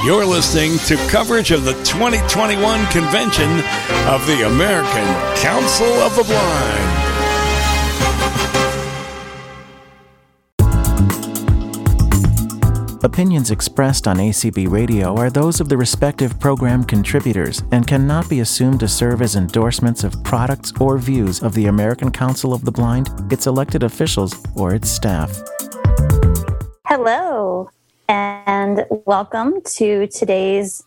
You're listening to coverage of the 2021 convention of the American Council of the Blind. Opinions expressed on ACB Radio are those of the respective program contributors and cannot be assumed to serve as endorsements of products or views of the American Council of the Blind, its elected officials, or its staff. Hello, and welcome to today's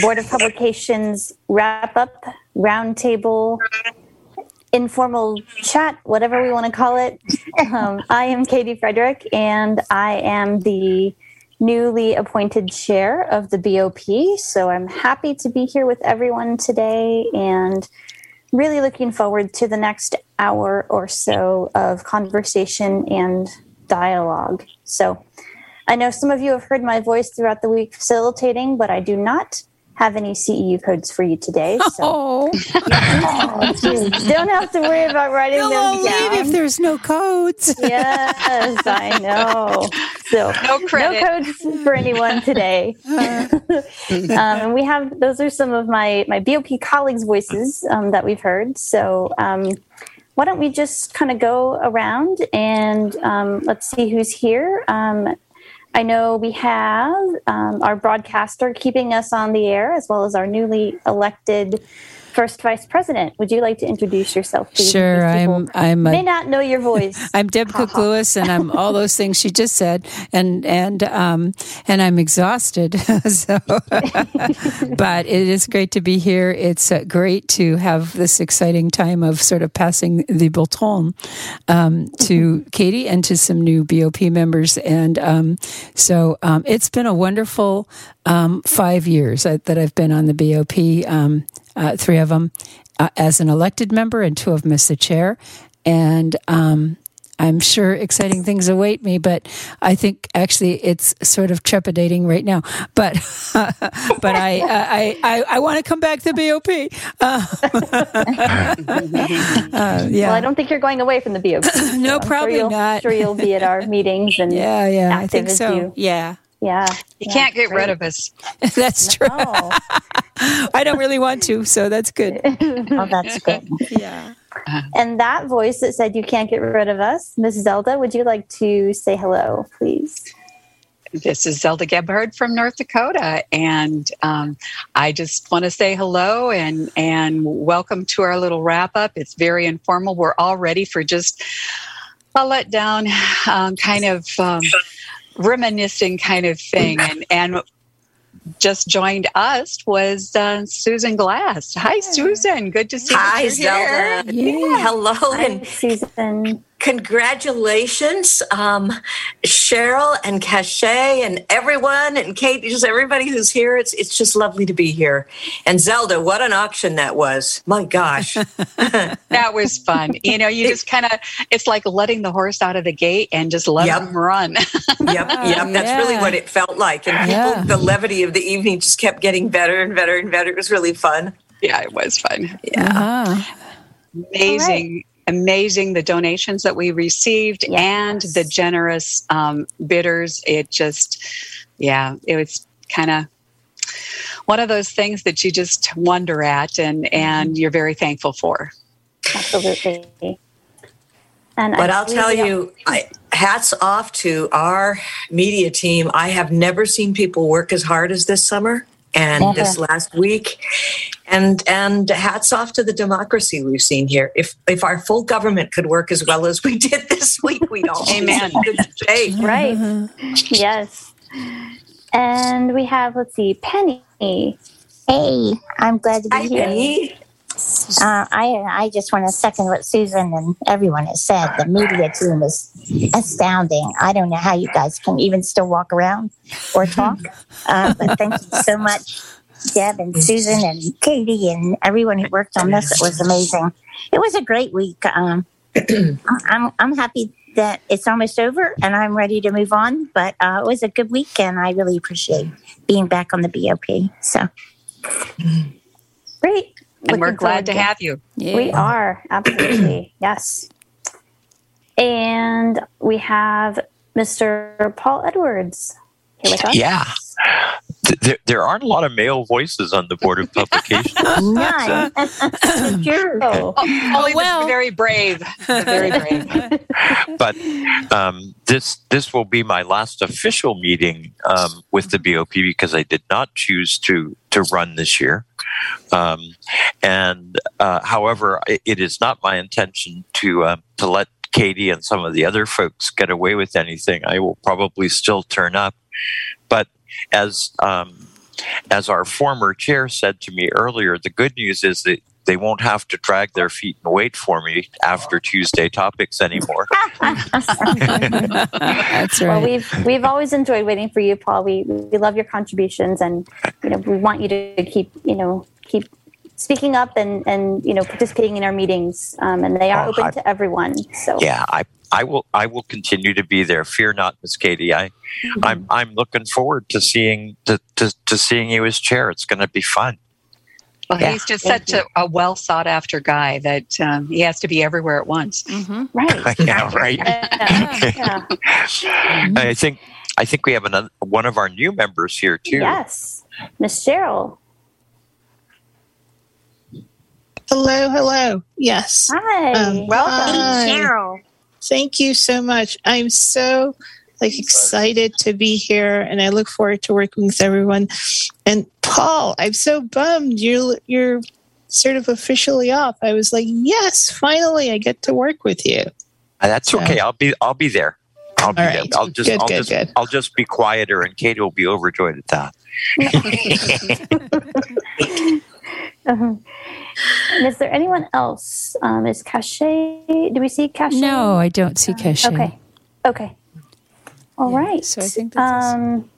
Board of Publications wrap up roundtable informal chat, whatever we want to call it. Um, I am Katie Frederick, and I am the newly appointed chair of the BOP. So I'm happy to be here with everyone today and really looking forward to the next hour or so of conversation and dialogue. So I know some of you have heard my voice throughout the week facilitating, but I do not have any CEU codes for you today. So Oh, don't have to worry about writing you'll them down. leave if there's no codes. yes, I know. So No credit. no codes for anyone today. um, and we have those are some of my my BOP colleagues' voices um, that we've heard. So um, why don't we just kind of go around and um, let's see who's here. I know we have um, our broadcaster keeping us on the air, as well as our newly elected first vice president. Would you like to introduce yourself, please? Sure, I'm. I'm. may not know your voice. I'm Deb Cook Lewis, and I'm all those things she just said, and and um and I'm exhausted. so, but it is great to be here. It's uh, great to have this exciting time of sort of passing the baton um, to Katie and to some new BOP members, and um, so um, it's been a wonderful um, five years uh, that I've been on the BOP. Uh, three of them uh, as an elected member, and two of them as the chair. And um, I'm sure exciting things await me, but I think actually it's sort of trepidating right now. But but I I I, I want to come back to BOP. Uh, uh, yeah. Well, I don't think you're going away from the BOP. so No, I'm sure probably you'll- not. Sure, you'll be at our meetings and yeah, yeah, I think so. you. Yeah, yeah. You yeah, can't get great. rid of us. that's true. Oh, I don't really want to, so that's good. oh, that's good. Yeah. And that voice that said you can't get rid of us, Miss Zelda, would you like to say hello, please? This is Zelda Gebhard from North Dakota, and um, I just want to say hello and and welcome to our little wrap up. It's very informal. We're all ready for just a letdown, um, kind of um, reminiscing kind of thing, and and. Just joined us was uh, Susan Glass. Hi, Susan. Good to see Hi, you. Hi, Zelda. Yeah. Hello Hi, and Susan. Congratulations, um, Cheryl and Cachet and everyone and Kate, just everybody who's here. It's it's just lovely to be here. And Zelda, what an auction that was! My gosh, That was fun. You know, you just kind of, it's like letting the horse out of the gate and just let Yep. him run. yep, yep. That's really what it felt like. And people, Yeah. the levity of the evening just kept getting better and better and better. It was really fun. yeah, it was fun. Yeah. Uh-huh. Amazing, amazing the donations that we received Yes. and the generous um, bidders. It just, yeah, it was kind of one of those things that you just wonder at and, and you're very thankful for. Absolutely. And But I I'll tell you, I, hats off to our media team. I have never seen people work as hard as this summer and this last week. And and hats off to the democracy we've seen here. If if our full government could work as well as we did this week, we'd all Amen. good shape. Right. yes. And we have, let's see, Penny. Hey, I'm glad to be Hi, here. Penny. Uh, I I just want to second what Susan and everyone has said. The media team is astounding. I don't know how you guys can even still walk around or talk. Uh, but thank you so much, Deb and Susan and Katie and everyone who worked on this. It was amazing. It was a great week. Um, I'm I'm happy that it's almost over and I'm ready to move on. But uh, it was a good week, and I really appreciate being back on the BOP. So. Great. And we're glad forward to have you. Yeah. We are, absolutely. yes. And we have Mr. Paul Edwards here with us. Yeah. there, there aren't a lot of male voices on the board of publications. None. Sure. Oh, Only well. the very brave. The very brave. but um, this this will be my last official meeting um, with the BOP because I did not choose to to run this year. Um, and uh, however, it, it is not my intention to uh, to let Katie and some of the other folks get away with anything. I will probably still turn up, but as um, as our former chair said to me earlier, the good news is that they won't have to drag their feet and wait for me after Tuesday topics anymore. That's right. Well, we've we've always enjoyed waiting for you, Paul. We we love your contributions, and you know we want you to keep you know keep speaking up and and you know participating in our meetings. Um, and they are Oh, open I- to everyone. So yeah, I I will I will continue to be there. Fear not, Miss Katie. I I'm I'm looking forward to seeing to, to, to seeing you as chair. It's going to be fun. Well, Yeah. he's just such a, a well sought after guy that um, he has to be everywhere at once. Mhm. right. yeah, right. Yeah, yeah. I think I think we have another one of our new members here too. Yes, Miss Cheryl. Hello, hello. Yes. Hi. Um, Welcome. Hi. Cheryl. Thank you so much. I'm so like excited to be here and I look forward to working with everyone. And Paul, I'm so bummed you're you're sort of officially off. I was like, yes, finally I get to work with you. Uh, That's So- okay. I'll be I'll be there. I'll be All there. I'll just Good, I'll good, just good. I'll just be quieter and Katie will be overjoyed at that. Uh-huh. And is there anyone else? Um, is Cachet? Do we see Cachet? No, I don't see Cachet. Okay. Okay. All Yeah, right. so I think that's- um,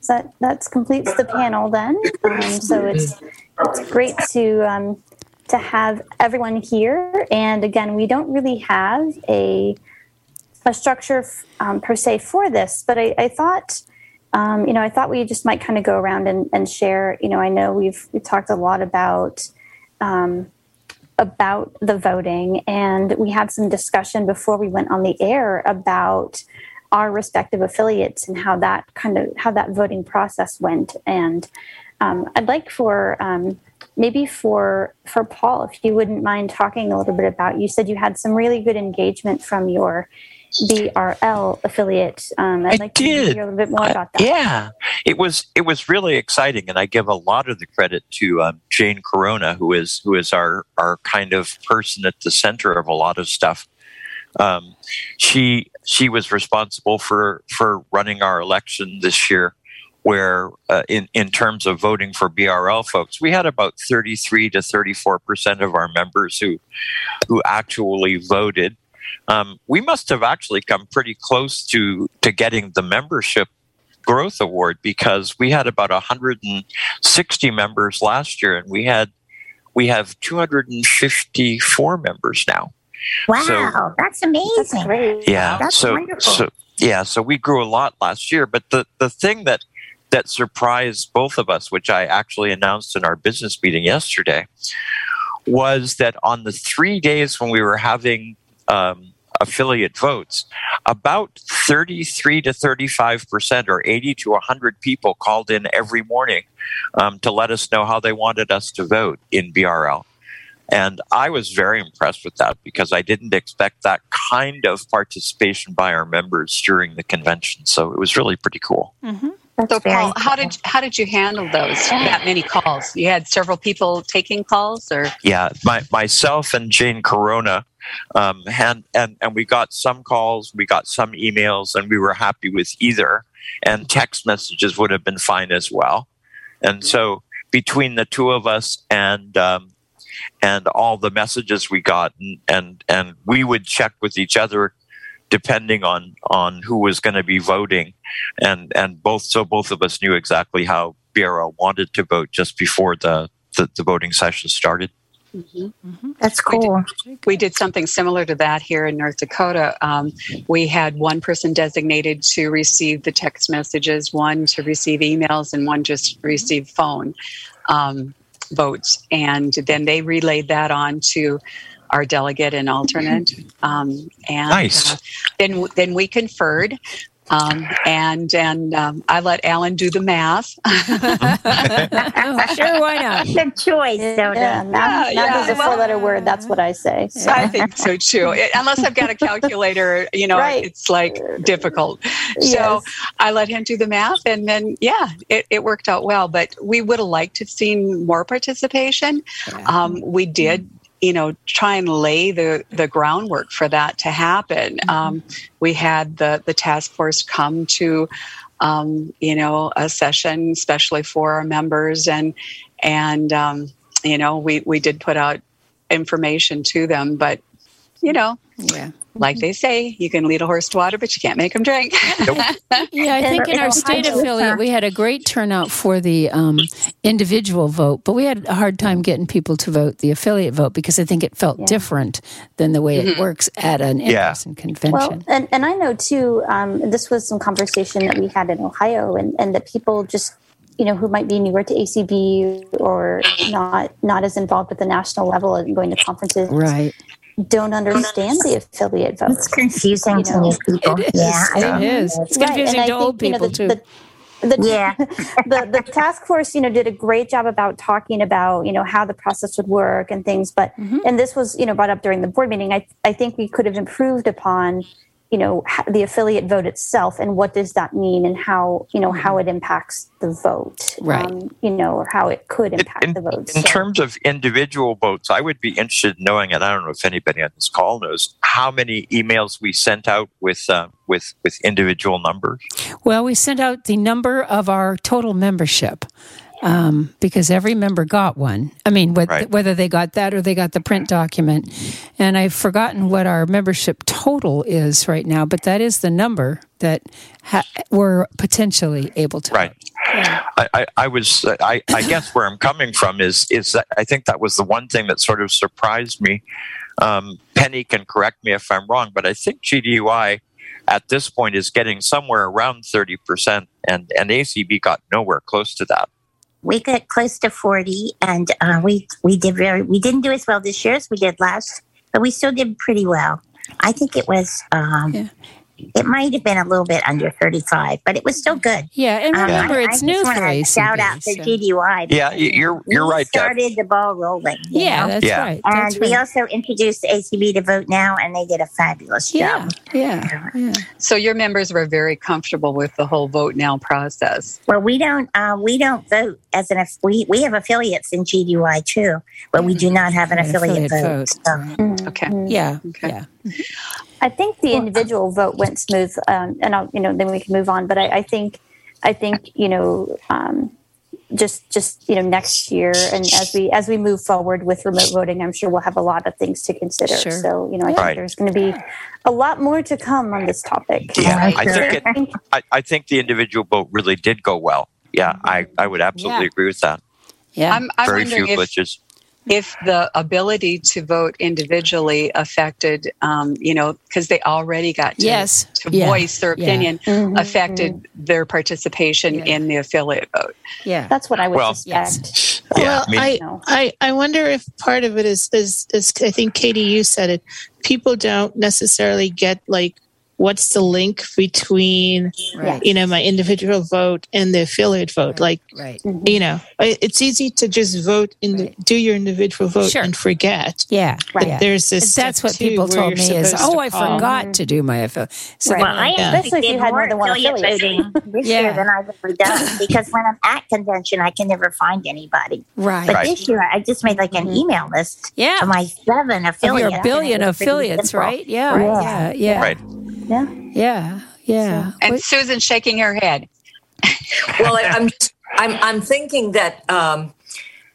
so that that's completes the panel then. Um, so it's it's great to um, to have everyone here. And again, we don't really have a a structure um, per se for this, but I, I thought. Um, you know, I thought we just might kind of go around and, and share. You know, I know we've we talked a lot about um, about the voting, and we had some discussion before we went on the air about our respective affiliates and how that kind of how that voting process went. And um, I'd like for um, maybe for for Paul, if you wouldn't mind talking a little bit about. You said you had some really good engagement from your BRL affiliate. Um, I'd I like to did. hear a little bit more about that. yeah, it was it was really exciting, and I give a lot of the credit to um, Jane Corona, who is who is our our kind of person at the center of a lot of stuff. Um, she she was responsible for for running our election this year, where uh, in in terms of voting for BRL folks, we had about thirty three to thirty four percent of our members who who actually voted. Um, we must have actually come pretty close to to getting the membership growth award because we had about 160 members last year and we had we have 254 members now Wow, So- that's amazing. That's great. yeah That's so wonderful. so yeah so we grew a lot last year but the the thing that that surprised both of us which i actually announced in our business meeting yesterday was that on the three days when we were having um, affiliate votes about 33 to 35 percent or 80 to 100 people called in every morning um, to let us know how they wanted us to vote in brl and I was very impressed with that because I didn't expect that kind of participation by our members during the convention. So it was really pretty cool. That's So, very Paul, how did how did you handle those that many calls? You had several people taking calls, or Yeah, my, myself and Jane Corona, um, and, and and we got some calls, we got some emails, and we were happy with either. And text messages would have been fine as well. And so between the two of us and um, and all the messages we got, and and, and we would check with each other depending on on who was going to be voting. And and both so both of us knew exactly how BRL wanted to vote just before the the, the voting session started. That's We did- cool. we did something similar to that here in North Dakota. Um, we had one person designated to receive the text messages, one to receive emails, and one just receive phone. Um, votes. And then they relayed that on to our delegate and alternate. Um, and Nice. uh, then then we conferred. Um, and and um, I let Alan do the math. oh, sure, why not? Good choice, Donna. Yeah, math, Yeah, math is a yeah. four-letter word. That's what I say. So. I think so too. It- unless I've got a calculator, you know, Right. it's like difficult. So Yes. I let him do the math, and then yeah, it, it worked out well. But we would have liked to have seen more participation. Um, we did. You know, try and lay the, the groundwork for that to happen. Um, we had the, the task force come to, um, you know, a session, especially for our members, and and um, you know, we we did put out information to them, but you know, Yeah. like they say, you can lead a horse to water, but you can't make him drink. Yeah, I think in our state affiliate, we had a great turnout for the um, individual vote, but we had a hard time getting people to vote the affiliate vote because I think it felt Yeah. different than the way it works at an in Yeah. person convention. Well, and, and I know too, um, this was some conversation that we had in Ohio, and, and that people just, you know, who might be newer to ACB or not not as involved at the national level and going to conferences, right. Don't understand the affiliate vote. It's confusing You to new people. It is. Yeah, I It is. It's Right, confusing and I to old think, you know, people, the, too. The, the, Yeah. the the task force, you know, did a great job about talking about, you know, how the process would work and things. But Mm-hmm. and this was, you know, brought up during the board meeting. I I think we could have improved upon, you know, the affiliate vote itself and what does that mean and how you know how it impacts the vote. Right. Um, you know, or how it could impact in, the vote. in So- terms of individual votes, I would be interested in knowing, and I don't know if anybody on this call knows, how many emails we sent out with uh, with with individual numbers. Well, we sent out the number of our total membership um, because every member got one. I mean, wh- Right. whether they got that or they got the print document. And I've forgotten what our membership total is right now, but that is the number that ha- we're potentially able to. Right. Yeah. I, I, I was I, I guess where I'm coming from is is that I think that was the one thing that sort of surprised me. Um, Penny can correct me if I'm wrong, but I think GDUI at this point is getting somewhere around 30%, and, and ACB got nowhere close to that. We got close to 40 and uh, we we did very we didn't do as well this year as we did last but we still did pretty well i think it was um, Yeah. It might have been a little bit under 35 but it was still good Yeah, and Um, remember, I- it's I new just for wanna ACB. shout out to so- gdui Yeah, you're you're we right, Deb. started the ball rolling Yeah, know? that's Yeah. right. and That's we right. also introduced ACB to vote now, and they did a fabulous Yeah, job. yeah, yeah. so your members were very comfortable with the whole vote now process. Well, we don't uh, we don't vote as an aff- we we have affiliates in GDUI too, but we do not have an An affiliate, vote. vote. So- right. Okay. Yeah, Okay. yeah. I think the individual vote went smooth, um, and I'll, you know then we can move on. But I, I think, I think you know, um, just just you know next year, and as we as we move forward with remote voting, I'm sure we'll have a lot of things to consider. Sure. So you know, I think Right. there's going to be a lot more to come on this topic. Yeah, I think it, I think I, I think the individual vote really did go well. Yeah, I, I would absolutely Yeah. agree with that. Yeah. I'm, I'm Very few wondering if, glitches. If the ability to vote individually affected, um, you know, because they already got to, Yes. to Yeah. voice their Yeah. opinion, Mhm. affected their participation Yeah. in the affiliate vote. yeah. that's what I would Well, suspect. Yeah, well, I mean- I, No. I, I wonder if part of it is, is, is, I think Katie, you said it. People don't necessarily get like, what's the link between, Right. you know, my individual vote and the affiliate vote? Like, Right. you know, it's easy to just vote in the, do your individual vote Sure. and forget. Yeah. Right. yeah. There's this. That's what people told me is, oh, to I call. forgot to do my affiliate. So Right. Well, I Yeah. actually Especially if you had more more than one affiliate affiliate. voting this Yeah. year than I've ever done because when I'm at convention, I can never find anybody. Right. But Right. this year, I just made like an Mhm. email list Yeah. of my seven Of affiliates. your billion and it affiliates, right? Yeah. Right. Yeah. Yeah. Right. Yeah. Yeah. Yeah. And What- Susan's shaking her head. well, I, I'm just, I'm I'm thinking that um,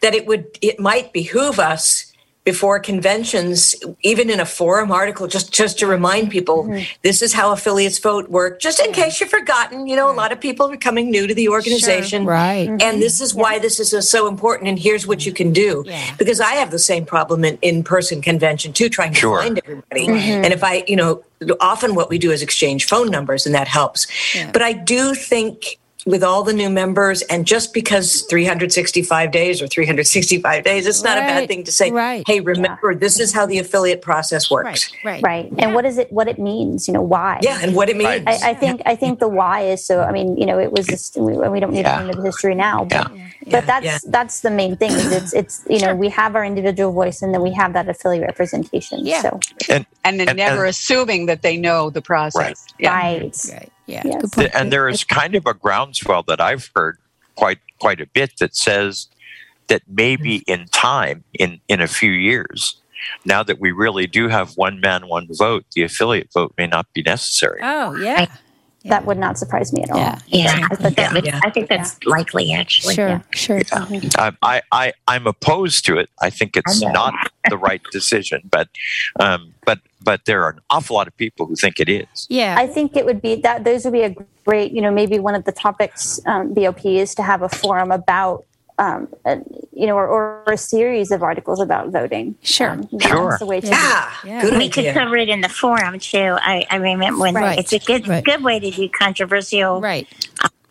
that it would it might behoove us before conventions, even in a forum article, just just to remind people mm-hmm. this is how affiliates vote work, just in case you've forgotten. You know, a lot of people are coming new to the organization. right. Mm-hmm. And this is why this is so important. And here's what you can do. Yeah. Because I have the same problem in in person convention too, trying to Sure. find everybody. Mm-hmm. And if I, you know, often what we do is exchange phone numbers, and that helps. But I do think with all the new members, and just because 365 days or 365 days, it's not a bad thing to say. right. Hey, remember this is how the affiliate process works. Right. right and what is it what it means you know why Yeah, and what it means. Right. I, I think I think the why is so. I mean, you know, it was just we, we don't need Yeah. to go into the history now, but Yeah, but that's yeah. that's the main thing. Is it's it's you know we have our individual voice and then we have that affiliate representation. Yeah. So And And then And- never and- assuming that they know the process. Right. Yeah. right. Right. Yeah. Yes. Good point. and there is kind of a groundswell that I've heard quite quite a bit that says that maybe in time, in in a few years, now that we really do have one man, one vote, the affiliate vote may not be necessary. Oh, yeah. That would not surprise me at all. Yeah. Yeah, I think that would, Yeah. I think that's likely actually. Sure. yeah. Sure. I, I, I I'm opposed to it. I think it's I not the right decision, but um, but but there are an awful lot of people who think it is. Yeah. I think it would be that those would be a great, you know, maybe one of the topics um, BOP is to have a forum about, um, a, you know, or, or a series of articles about voting. Sure. Um, that's Sure. the way to Yeah, Yeah. good We could cover it in the forum too. I, I remember when Right. it's a good Right. good way to do controversial right.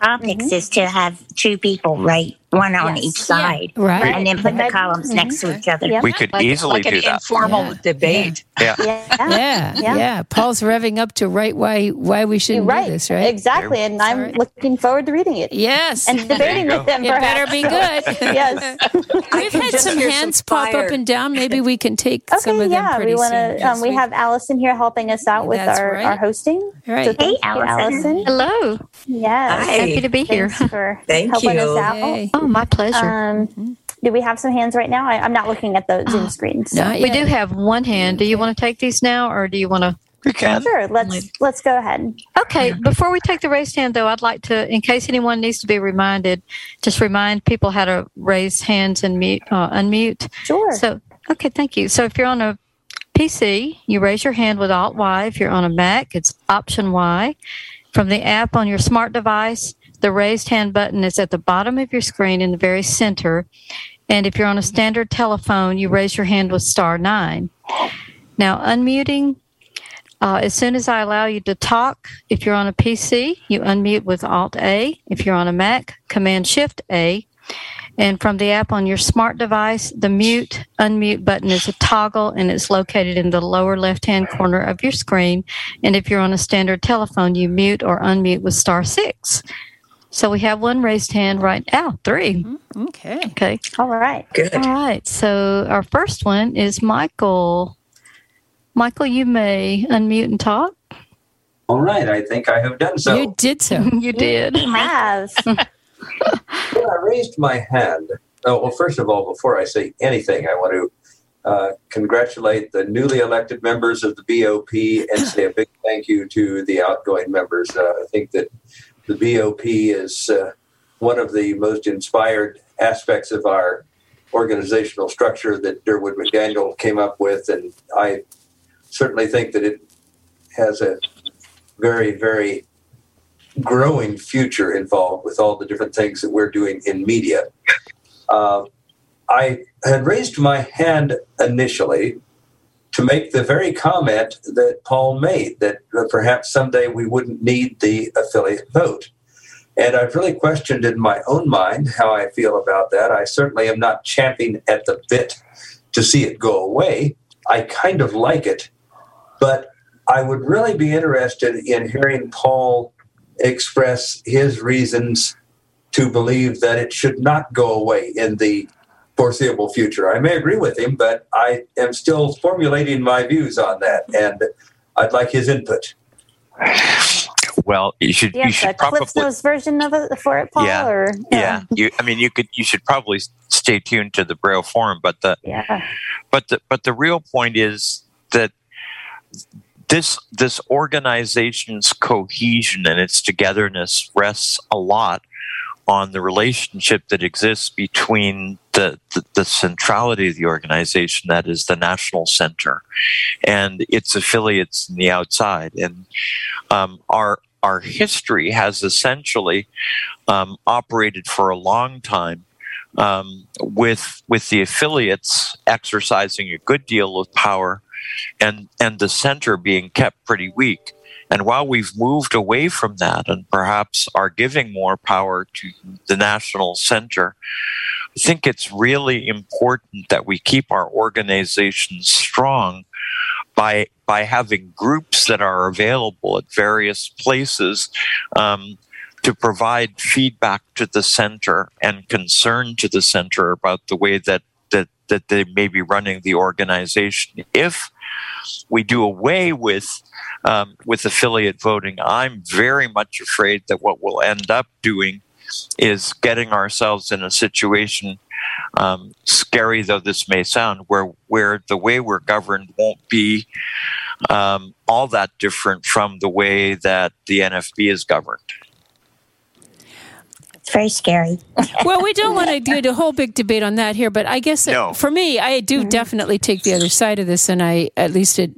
topics is to have two people write one on Yes. each side, Right. and then put the Right. columns next to each other. Yeah. We could Like, easily like an do that. informal Yeah. debate. Yeah. Yeah. Yeah, yeah, Yeah. Paul's revving up to write why why we shouldn't right. do this, right? Exactly. And I'm right. looking forward to reading it Yes. and debating with them. it better be good. yes. We've had some hear some hands pop up and down. Maybe we can take some Okay, of them yeah, pretty we want soon. to. Um, we have Allison here helping us out with That's our, right. our hosting. Right. So Hey, Allison. Allison. Hello. Yes. Hi. Happy to be here. Thanks for Thank helping you. us out. Yay. Oh, my pleasure. Um, do we have some hands right now? I, I'm not looking at the Zoom screens. So. We do have one hand. Do you want to take these now, or do you want to? We can. Sure. Let's let's go ahead. Okay. Before we take the raised hand, though, I'd like to, in case anyone needs to be reminded, just remind people how to raise hands and mute, uh, unmute. Sure. So, okay, thank you. So, if you're on a PC, you raise your hand with Alt Y. If you're on a Mac, it's Option Y. From the app on your smart device, the raised hand button is at the bottom of your screen in the very center. And if you're on a standard telephone, you raise your hand with star nine. Now, unmuting, uh, as soon as I allow you to talk, if you're on a PC, you unmute with Alt A. If you're on a Mac, Command Shift A. And from the app on your smart device, the mute unmute button is a toggle and it's located in the lower left hand corner of your screen. And if you're on a standard telephone, you mute or unmute with star six. So we have one raised hand right now, three. Okay. Okay. All right. Good. All right. So our first one is Michael. Michael, you may unmute and talk. All right, I think I have done so. You did so. You did. We have. When I raised my hand. Oh, well, first of all, before I say anything, I want to uh, congratulate the newly elected members of the BOP and say a big thank you to the outgoing members. Uh, I think that the BOP is uh, one of the most inspired aspects of our organizational structure that Durward McDaniel came up with, and I certainly think that it has a very, very growing future involved with all the different things that we're doing in media. Uh, I had raised my hand initially to make the very comment that Paul made that perhaps someday we wouldn't need the affiliate vote. And I've really questioned in my own mind how I feel about that. I certainly am not champing at the bit to see it go away. I kind of like it, but I would really be interested in hearing Paul express his reasons to believe that it should not go away in the foreseeable future. I may agree with him, but I am still formulating my views on that, and I'd like his input. Well, you should Do you you have the should probably Cliff's Notes version of it for it, Paul? Yeah. Or, yeah. You I mean you could you should probably stay tuned to the Braille forum, but the Yeah. but the but the real point is that this this organization's cohesion and its togetherness rests a lot on the relationship that exists between the, the, the centrality of the organization, that is the national center, and its affiliates in the outside. And um, our our history has essentially um, operated for a long time um, with with the affiliates exercising a good deal of power and and the center being kept pretty weak And while we've moved away from that and perhaps are giving more power to the national center, I think it's really important that we keep our organizations strong by by having groups that are available at various places um, to provide feedback to the center and concern to the center about the way that that they may be running the organization. If we do away with um, with affiliate voting, I'm very much afraid that what we'll end up doing is getting ourselves in a situation, um, scary though this may sound, where where the way we're governed won't be um, all that different from the way that the NFB is governed. It's very scary. well, we don't want to do a whole big debate on that here, but I guess No. for me, I do mm-hmm. definitely take the other side of this, and I at least at,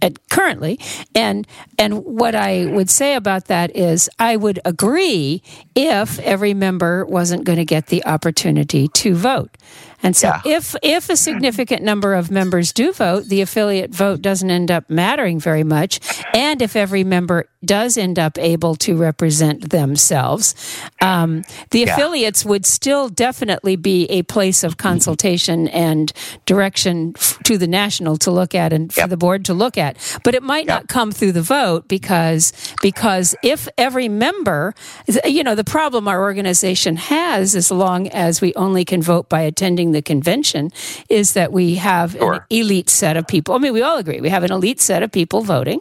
at currently, and and what I would say about that is, I would agree if every member wasn't going to get the opportunity to vote. And so, Yeah. if if a significant number of members do vote, the affiliate vote doesn't end up mattering very much. And if every member does end up able to represent themselves, um, the Yeah. affiliates would still definitely be a place of consultation and direction f- to the national to look at and for Yep. the board to look at. But it might not come through the vote because because if every member, you know, the problem our organization has, as long as we only can vote by attending the convention, is that we have an elite set of people. I mean, we all agree we have an elite set of people voting,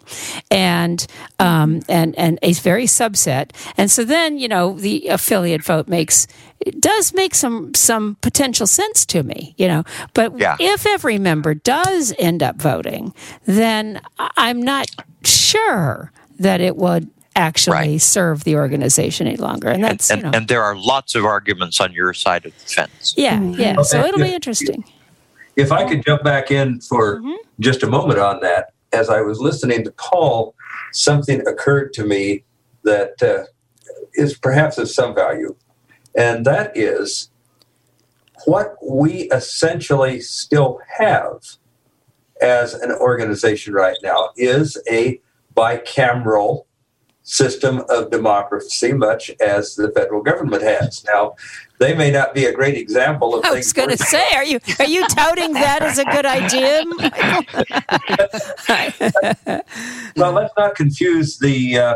and um, and and a very subset. And so then you know the affiliate vote makes it does make some some potential sense to me, you know. But Yeah. if every member does end up voting, then I'm not sure that it would actually Right. serve the organization any longer. And that's and, you know, and there are lots of arguments on your side of the fence. yeah, yeah. So it'll be interesting. If I could jump back in for just a moment on that, as I was listening to Paul, something occurred to me that uh, is perhaps of some value, and that is what we essentially still have as an organization right now is a bicameral system of democracy, much as the federal government has. Now, they may not be a great example of I things. was going to say, are you are you touting that as a good idea? well, let's not confuse the uh,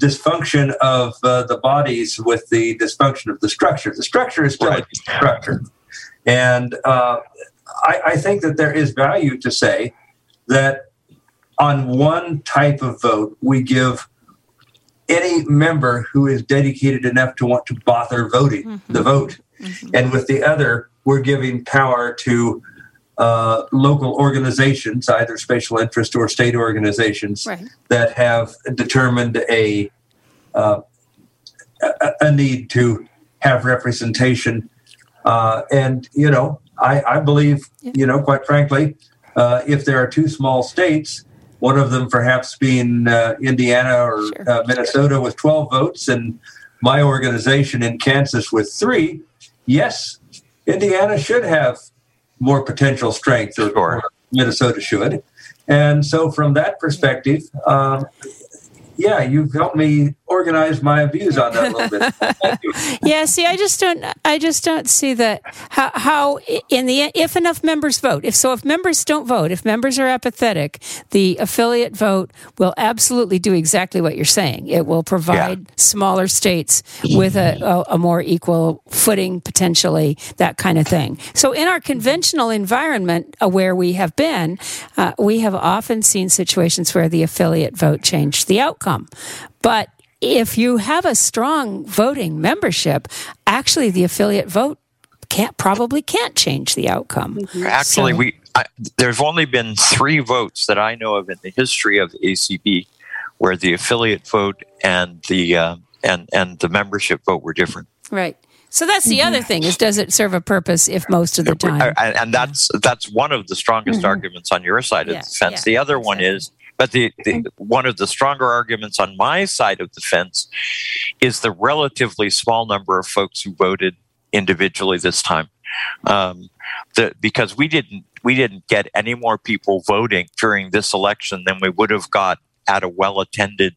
dysfunction of uh, the bodies with the dysfunction of the structure. The structure is still Right. a structure. And uh, I, I think that there is value to say that on one type of vote, we give any member who is dedicated enough to want to bother voting the vote. And with the other, we're giving power to uh, local organizations, either special interest or state organizations, Right. that have determined a, uh, a need to have representation. Uh, and you know, I, I believe, you know, quite frankly, uh, if there are two small states, one of them perhaps being uh, Indiana or Sure. uh, Minnesota with 12 votes, and my organization in Kansas with three, yes, Indiana should have more potential strength, or, Sure. or Minnesota should. And so, from that perspective, um, yeah, you've helped me organize my views on that a little bit. Yeah see i just don't i just don't see that how, how in the end if enough members vote if so if members don't vote if members are apathetic the affiliate vote will absolutely do exactly what you're saying. It will provide smaller states with a, a, a more equal footing potentially that kind of thing. So in our conventional environment uh, where we have been uh, we have often seen situations where the affiliate vote changed the outcome. But if you have a strong voting membership, actually the affiliate vote can't probably can't change the outcome. Mm-hmm. Actually, So- we I, there's only been three votes that I know of in the history of ACB where the affiliate vote and the uh, and and the membership vote were different. Right. So that's the other mm-hmm. thing is does it serve a purpose if most of the time? And, and that's that's one of the strongest mm-hmm. arguments on your side of Yeah, the fence. yeah, the other one is, but the, the one of the stronger arguments on my side of the fence is the relatively small number of folks who voted individually this time. Um, the, because we didn't we didn't get any more people voting during this election than we would have got at a well attended.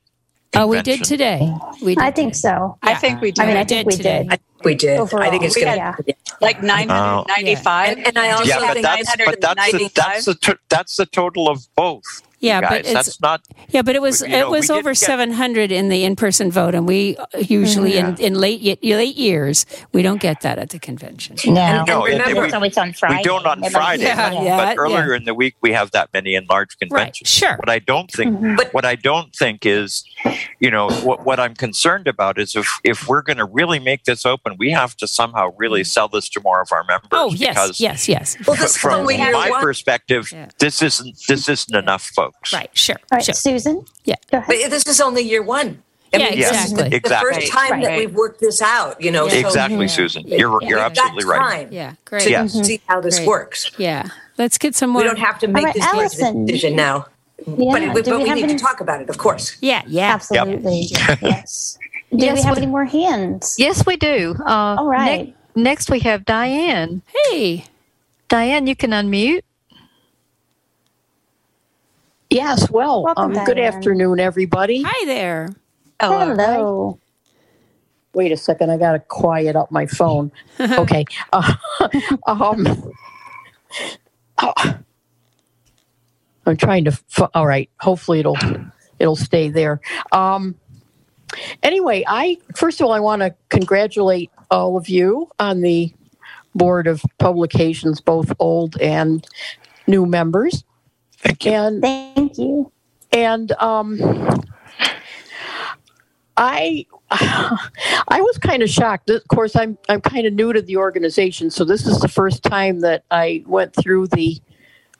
Oh, we did today. We did I think so. I think we did. I mean, I We think did we today. did. I think we did. I think it's we going had- to. like 995. And, and I also Yeah, but think that's but that's the, that's the that's the total of both. Yeah, guys. but it's that's not yeah, but it was You know, it was over get- 700 in the in-person vote, and we uh, usually in, in late late years we don't get that at the convention. No, And- No, and it- remember, it's always on Friday. we don't on Friday. Yeah, but, yeah, but earlier in the week we have that many in large Right, conventions. sure. What I don't think, But- what I don't think is, you know, what, what I'm concerned about is if if we're going to really make this open, we have to somehow really sell this to more of our members. Oh yes, because yes, yes. well, this is from only my one. perspective, Yeah. this isn't this isn't enough, folks. Right, sure, All right, sure. Susan? Yeah. Go ahead. But this is only year one. I Yeah, mean, this is exactly. the, the first time that Right. we've worked this out. You know, so Exactly, Susan. You're Yeah. you're we've absolutely right. time Yeah, to great. Yes. see how this Great. works. Yeah, let's get some more. We don't have to make right, this Allison. decision now. Yeah. but do but we we have need any? to talk about it, of course. Yeah, yeah. Absolutely. yes. Do Yes, we have we- any more hands? Yes, we do. Uh, All right. ne- next, we have Diane. Hey, Diane, you can unmute. Yes, well, Welcome, um, good Diane. afternoon, everybody. hi there. Hello. Wait a second, I got to quiet up my phone. okay. Uh, um, uh, I'm trying to. F- all right. Hopefully, it'll it'll stay there. Um, anyway, I first of all, I want to congratulate all of you on the board of publications, both old and new members. Thank you. And Thank you. and um, I I was kind of shocked. Of course, I'm I'm kind of new to the organization, so this is the first time that I went through the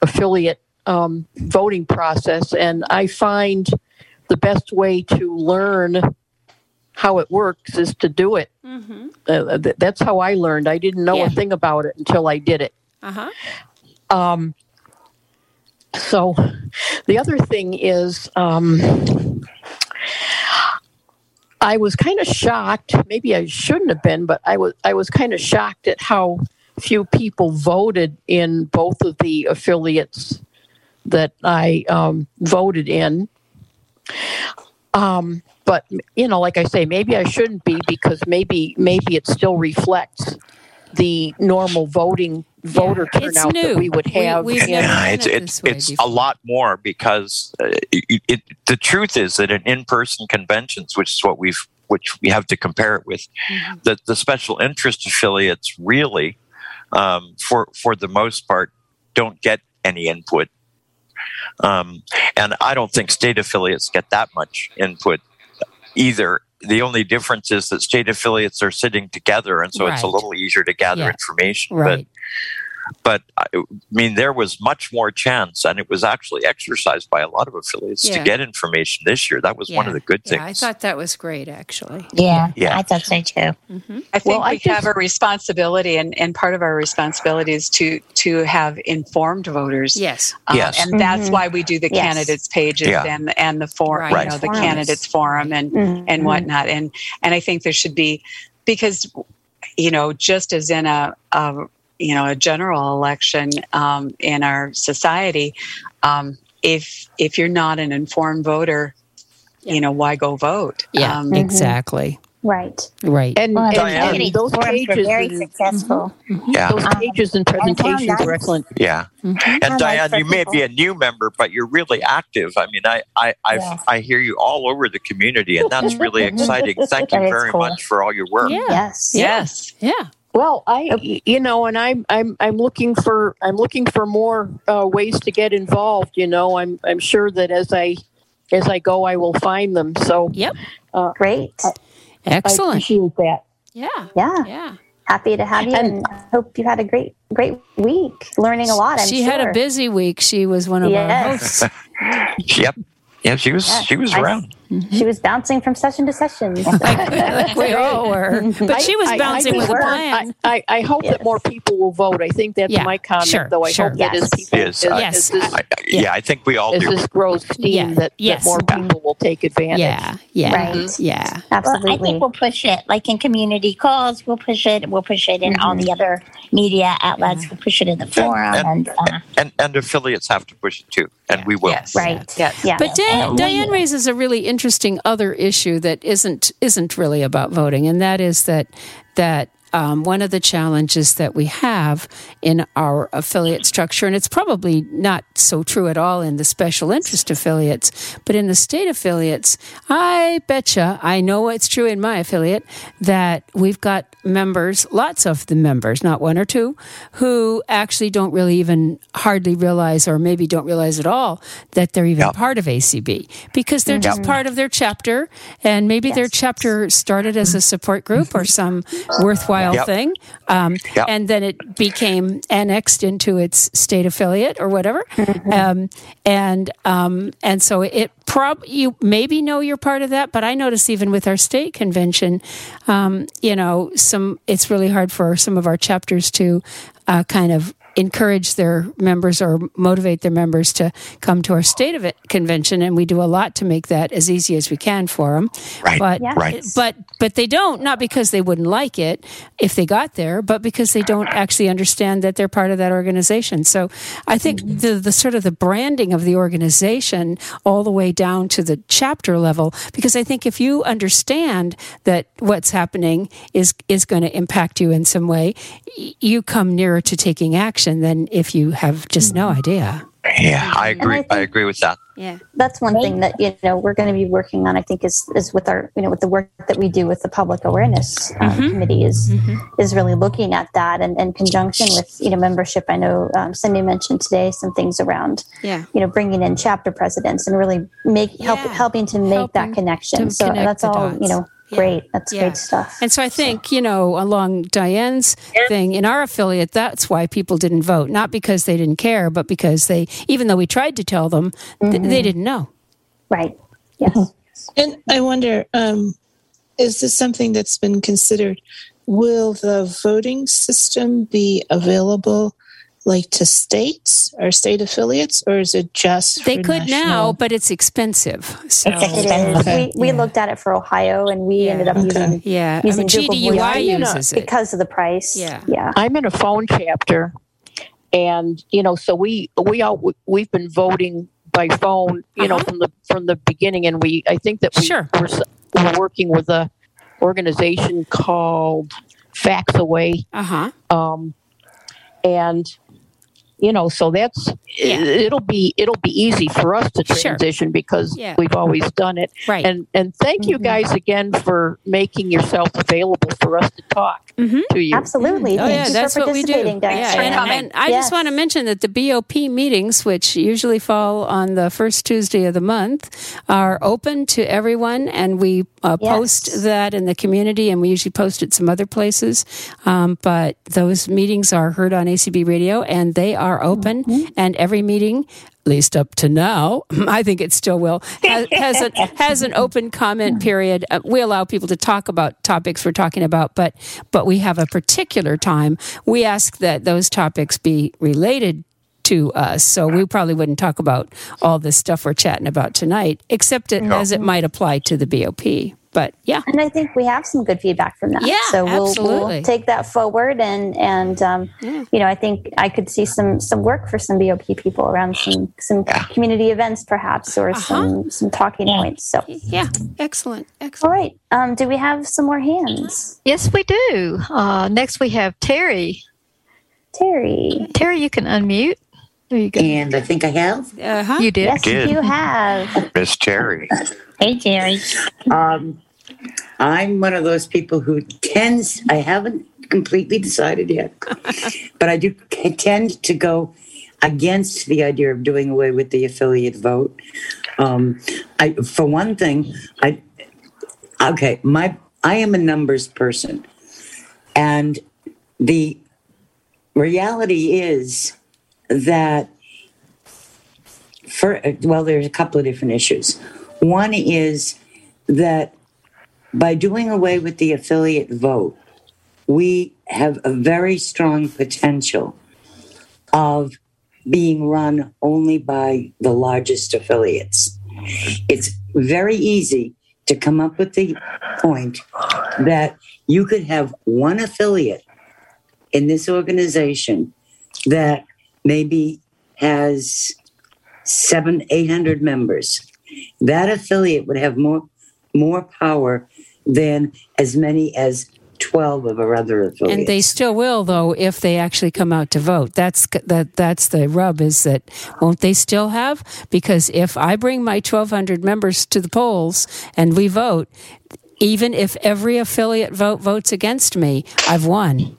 affiliate um, voting process, and I find the best way to learn how it works is to do it. Mm-hmm. Uh, th- that's how I learned. I didn't know Yeah. a thing about it until I did it. Uh huh. Um, so the other thing is, um, I was kind of shocked. Maybe I shouldn't have been, but I was I was kind of shocked at how few people voted in both of the affiliates that I um, voted in. Um, but you know, like I say, maybe I shouldn't be because maybe maybe it still reflects the normal voting voter Yeah, it's turnout that we would have. we've Yeah, done it's it it's this it's a lot more because uh, it, it, the truth is that in in-person conventions, which is what we've which we have to compare it with, Mhm. that the special interest affiliates really, um, for for the most part, don't get any input, um, and I don't think state affiliates get that much input either. The only difference is that state affiliates are sitting together, and so it's a little easier to gather Yeah. information. Right. But but I mean, there was much more chance, and it was actually exercised by a lot of affiliates Yeah. to get information this year. That was one of the good Yeah, I thought that was great, actually. Yeah, Yeah. I thought so too. hmm I think Well, I we just- have a responsibility, and, and part of our responsibility is to to have informed voters. Yes. Um, Yes. and that's Mhm. why we do the Yes. candidates pages Yeah. and and the forum, Right. you know, the Forums. candidates forum and Mhm. and whatnot. And and I think there should be because you know just as in a, a you know a general election um, in our society, um, if if you're not an informed voter, you know why go vote? Yeah. Um, exactly. Right. Right. and, Well, and, Diane. and those pages were very and, successful. yeah, those Um, pages and and presentations were excellent. yeah. Mhm. And Diane, for you may people. be a new member, but you're really active. I mean, I I I've, Yes. I hear you all over the community, and that's really exciting. Thank you very cool. much for all your work. Yeah. Yes. yes. Yeah. Well, I, you know, and I'm, I'm, I'm looking for, I'm looking for more uh, ways to get involved. You know, I'm, I'm sure that as I, as I go, I will find them. So Yep. Great. I Excellent. appreciate that. Yeah. Yeah. Yeah. Happy to have you And- and hope you had a great, great week learning a lot. I'm she sure. had a busy week. She was one of our hosts. Yep. Yeah, she was Yeah. she was I- around. She was bouncing from session to session. so- we all were. But she was I- I- bouncing I with a plan. I, I, I hope that more people will vote. I think that's Yeah, my comment, sure, though. I sure. hope that as Yes. people, Yes, as, I- as this, I, yeah. I think we all as do. this grows steam, Yeah, that, yes. that more people will take advantage. Yeah, yeah, Right. yeah. Well, I think we'll push it like in community calls. We'll push it. We'll push it in all the other media outlets. We'll push it in the forum. and, And, uh, and and affiliates have to push it too, and we will. Yes. right. Yes. Yeah. But Dan, Diane raises a really interesting other issue that isn't isn't really about voting, and that is that that um, one of the challenges that we have in our affiliate structure, and it's probably not so true at all in the special interest affiliates, but in the state affiliates, I betcha I know it's true in my affiliate that we've got members, lots of the members, not one or two, who actually don't really even hardly realize, or maybe don't realize at all, that they're even Yep. part of ACB because they're just part of their chapter, and maybe their chapter started as a support group or some worthwhile Yep. thing, um, Yep. and then it became annexed into its state affiliate or whatever, um, and um, and so it prob you maybe know you're part of that, but I notice even with our state convention, um, you know, some it's really hard for some of our chapters to uh, kind of encourage their members or motivate their members to come to our state of it convention and we do a lot to make that as easy as we can for them Right, but Yeah. right. but but they don't not because they wouldn't like it if they got there but because they don't actually understand that they're part of that organization. So i think mm-hmm. the the sort of the branding of the organization all the way down to the chapter level because i think if you understand that what's happening is is going to impact you in some way you come nearer to taking action than if you have just no idea Yeah, I agree. I, think- agree with that. yeah that's one thing that you know we're going to be working on. I think is is with our you know with the work that we do with the public awareness um, Mm-hmm. committee is is really looking at that and in conjunction with you know membership. I know um, Cindy mentioned today some things around yeah you know bringing in chapter presidents and really make help Yeah. helping to make Helping that connection. to So connect that's all dots. you know Yeah. great. That's Yeah. great stuff. And so I think, you know, along Diane's thing in our affiliate, that's why people didn't vote. Not because they didn't care, but because they, even though we tried to tell them, th- they didn't know. right. Yes. And I wonder, um, is this something that's been considered? Will the voting system be available like to states or state affiliates, or is it just They for could now, but it's expensive. So, It's expensive. Okay. We, we Yeah. looked at it for Ohio and we Yeah. ended up Okay. using yeah. I using mean, Google GDUI Voice uses it. because of the price. Yeah. Yeah. I'm in a phone chapter, and you know, so we we all we've been voting by phone, you know, Uh-huh. from the from the beginning, and we I think that we Sure. we're, we're working with a organization called Facts Away, Uh huh. um, and you know, so that's Yeah. it'll be it'll be easy for us to Sure. transition because Yeah. we've always done it. Right. And and thank you Mhm. guys again for making yourself available for us to talk Mhm. to you. Absolutely. Oh Thank yeah, that's for what we do. participating, Yeah, and, and I Yes. just want to mention that the BOP meetings, which usually fall on the first Tuesday of the month, are open to everyone, and we uh, Yes. post that in the community, and we usually post it some other places. Um, but those meetings are heard on ACB Radio, and they are open, Mm-hmm. and every meeting. At least up to now, I think it still will has, has, a, has an open comment period. Uh, we allow people to talk about topics we're talking about, but but we have a particular time. We ask that those topics be related to us. So we probably wouldn't talk about all this stuff we're chatting about tonight, except it, as it might apply to the BOP. But yeah, And I think we have some good feedback from that. Yeah, so we'll, absolutely. we'll take that forward, and and um, Yeah. you know, I think I could see some some work for some BOP people around some some community events, perhaps, or Uh-huh. some some talking points. So, yeah, excellent, all excellent. right, um, do we have some more hands, Yes, we do. Uh, next, we have Terry. Terry? Terry, you can unmute. There you go. And I think I have. Uh huh. You did. Yes, did. you have. Miss Terry. Hey, Terry. Um, I'm one of those people who tends, I haven't completely decided yet, but I do tend to go against the idea of doing away with the affiliate vote. Um, I, for one thing, I, okay, my, I am a numbers person. And the reality is that for well there's a couple of different issues One is that by doing away with the affiliate vote, we have a very strong potential of being run only by the largest affiliates. It's very easy to come up with the point that you could have one affiliate in this organization that maybe has seven, eight hundred members. That affiliate would have more more power than as many as 12 of our other affiliates. And they still will, though, if they actually come out to vote. That's that. That's the rub. Is that won't they still have? Because if I bring my 1,200 members to the polls and we vote, even if every affiliate vote votes against me, I've won.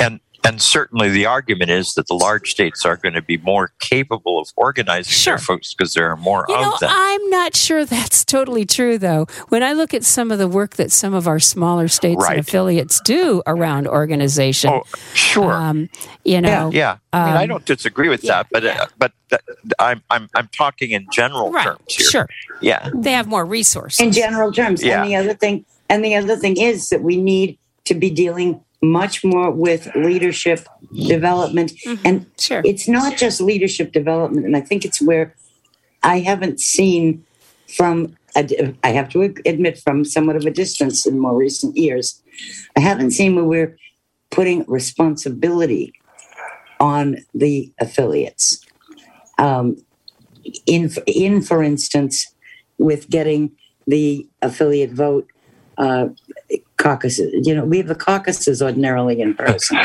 And and certainly the argument is that the large states are going to be more capable of organizing Sure. their folks because there are more You of know, them. I'm not sure that's totally true, though. When I look at some of the work that some of our smaller states Right. and affiliates do around organization, Oh, sure. um, you know, yeah, I mean, I um, don't disagree with that, but uh, but th- I'm I'm I'm talking in general Right, terms here. sure. Yeah. they have more resources. in general terms. Yeah. And the other thing, and the other thing is that we need to be dealing much more with leadership development. And sure. it's not just leadership development. And I think it's where I haven't seen from, a, I have to admit, from somewhat of a distance in more recent years, I haven't seen where we're putting responsibility on the affiliates. Um, in, in, for instance, with getting the affiliate vote uh, caucuses. You know, we have the caucuses ordinarily in person,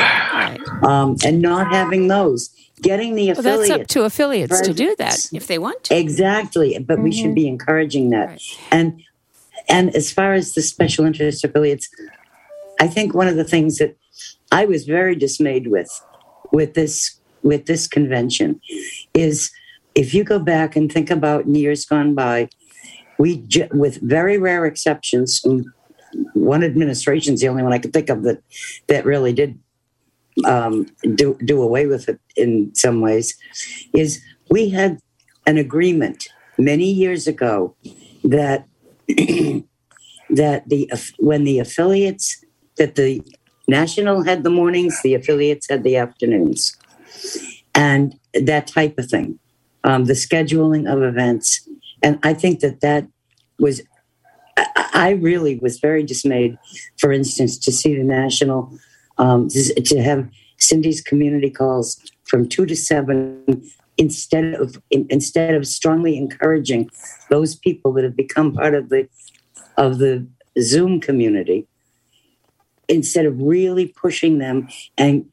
um, and not having those, getting the Well, that's up to affiliates to do that if they want to. Exactly, but we should be encouraging that. And and as far as the special interest affiliates, I think one of the things that I was very dismayed with with this with this convention is if you go back and think about in years gone by, we with very rare exceptions, one administration's the only one I could think of that that really did um, do do away with it in some ways, is we had an agreement many years ago that that the when the affiliates that the national had the mornings, the affiliates had the afternoons, and that type of thing, um, the scheduling of events, and I think that that was. I really was very dismayed, for instance, to see the national, um, to have Cindy's community calls from two to seven instead of in, instead of strongly encouraging those people that have become part of the of the Zoom community, instead of really pushing them and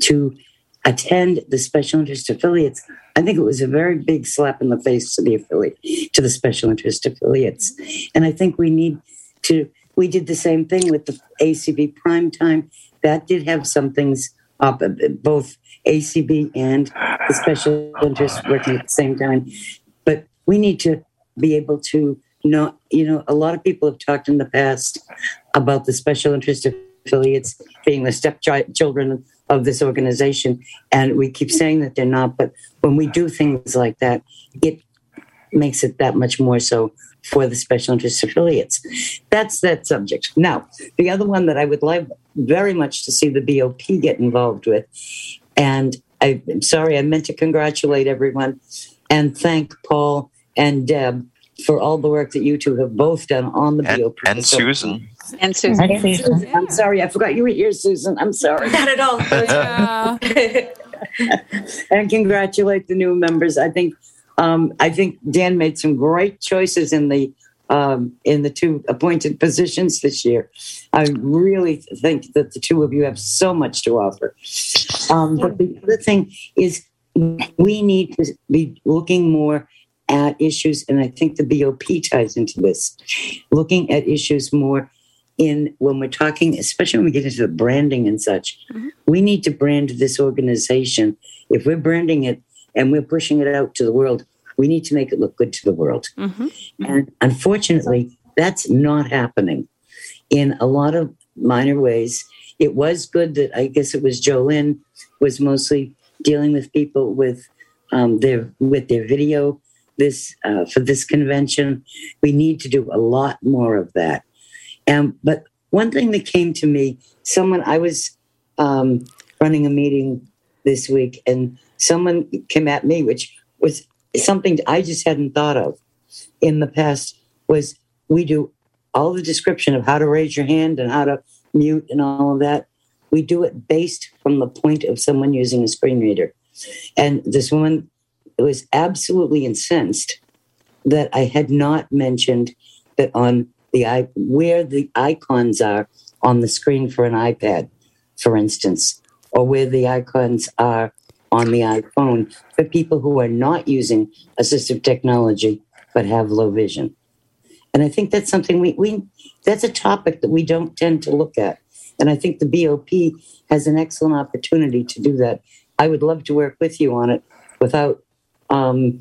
to attend the special interest affiliates, I think it was a very big slap in the face to the affiliate to the special interest affiliates, and I think we need to. We did the same thing with the ACB prime time. That did have some things up, both ACB and the special interest working at the same time. But we need to be able to not, you know, a lot of people have talked in the past about the special interest affiliates being the stepchildren of this organization. And we keep saying that they're not. But when we do things like that, it makes it that much more so for the special interest affiliates. That's that subject. Now, the other one that I would like very much to see the BOP get involved with, and I, I'm sorry, I meant to congratulate everyone and thank Paul and Deb for all the work that you two have both done on the And, BOP. and So- Susan. And Susan. I'm sorry, I forgot you were here, Susan. I'm sorry. Not at all. and congratulate the new members. I think um, I think Dan made some great choices in the um, in the two appointed positions this year. I really think that the two of you have so much to offer. Um, but the other thing is, we need to be looking more at issues, and I think the BOP ties into this. Looking at issues more in when we're talking, especially when we get into the branding and such. We need to brand this organization. If we're branding it and we're pushing it out to the world, we need to make it look good to the world. And unfortunately, that's not happening in a lot of minor ways. It was good that I guess it was Jolynn was mostly dealing with people with um, their with their video this uh, for this convention. We need to do a lot more of that. And but one thing that came to me, someone I was um, running a meeting this week, and someone came at me, which was something I just hadn't thought of in the past. Was we do all the description of how to raise your hand and how to mute and all of that. We do it based from the point of someone using a screen reader. And this woman was absolutely incensed that I had not mentioned that on the i where the icons are on the screen for an iPad, for instance, or where the icons are on the iPhone for people who are not using assistive technology but have low vision. And I think that's something we, we that's a topic that we don't tend to look at. And I think the BOP has an excellent opportunity to do that. I would love to work with you on it without, um,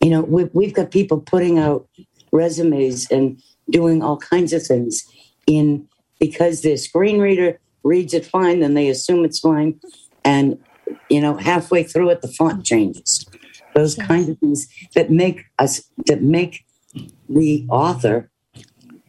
you know, we've, we've got people putting out resumes and doing all kinds of things in because their screen reader reads it fine, then they assume it's fine. And, you know, halfway through it, the font changes. Those kinds of things that make us, that make the author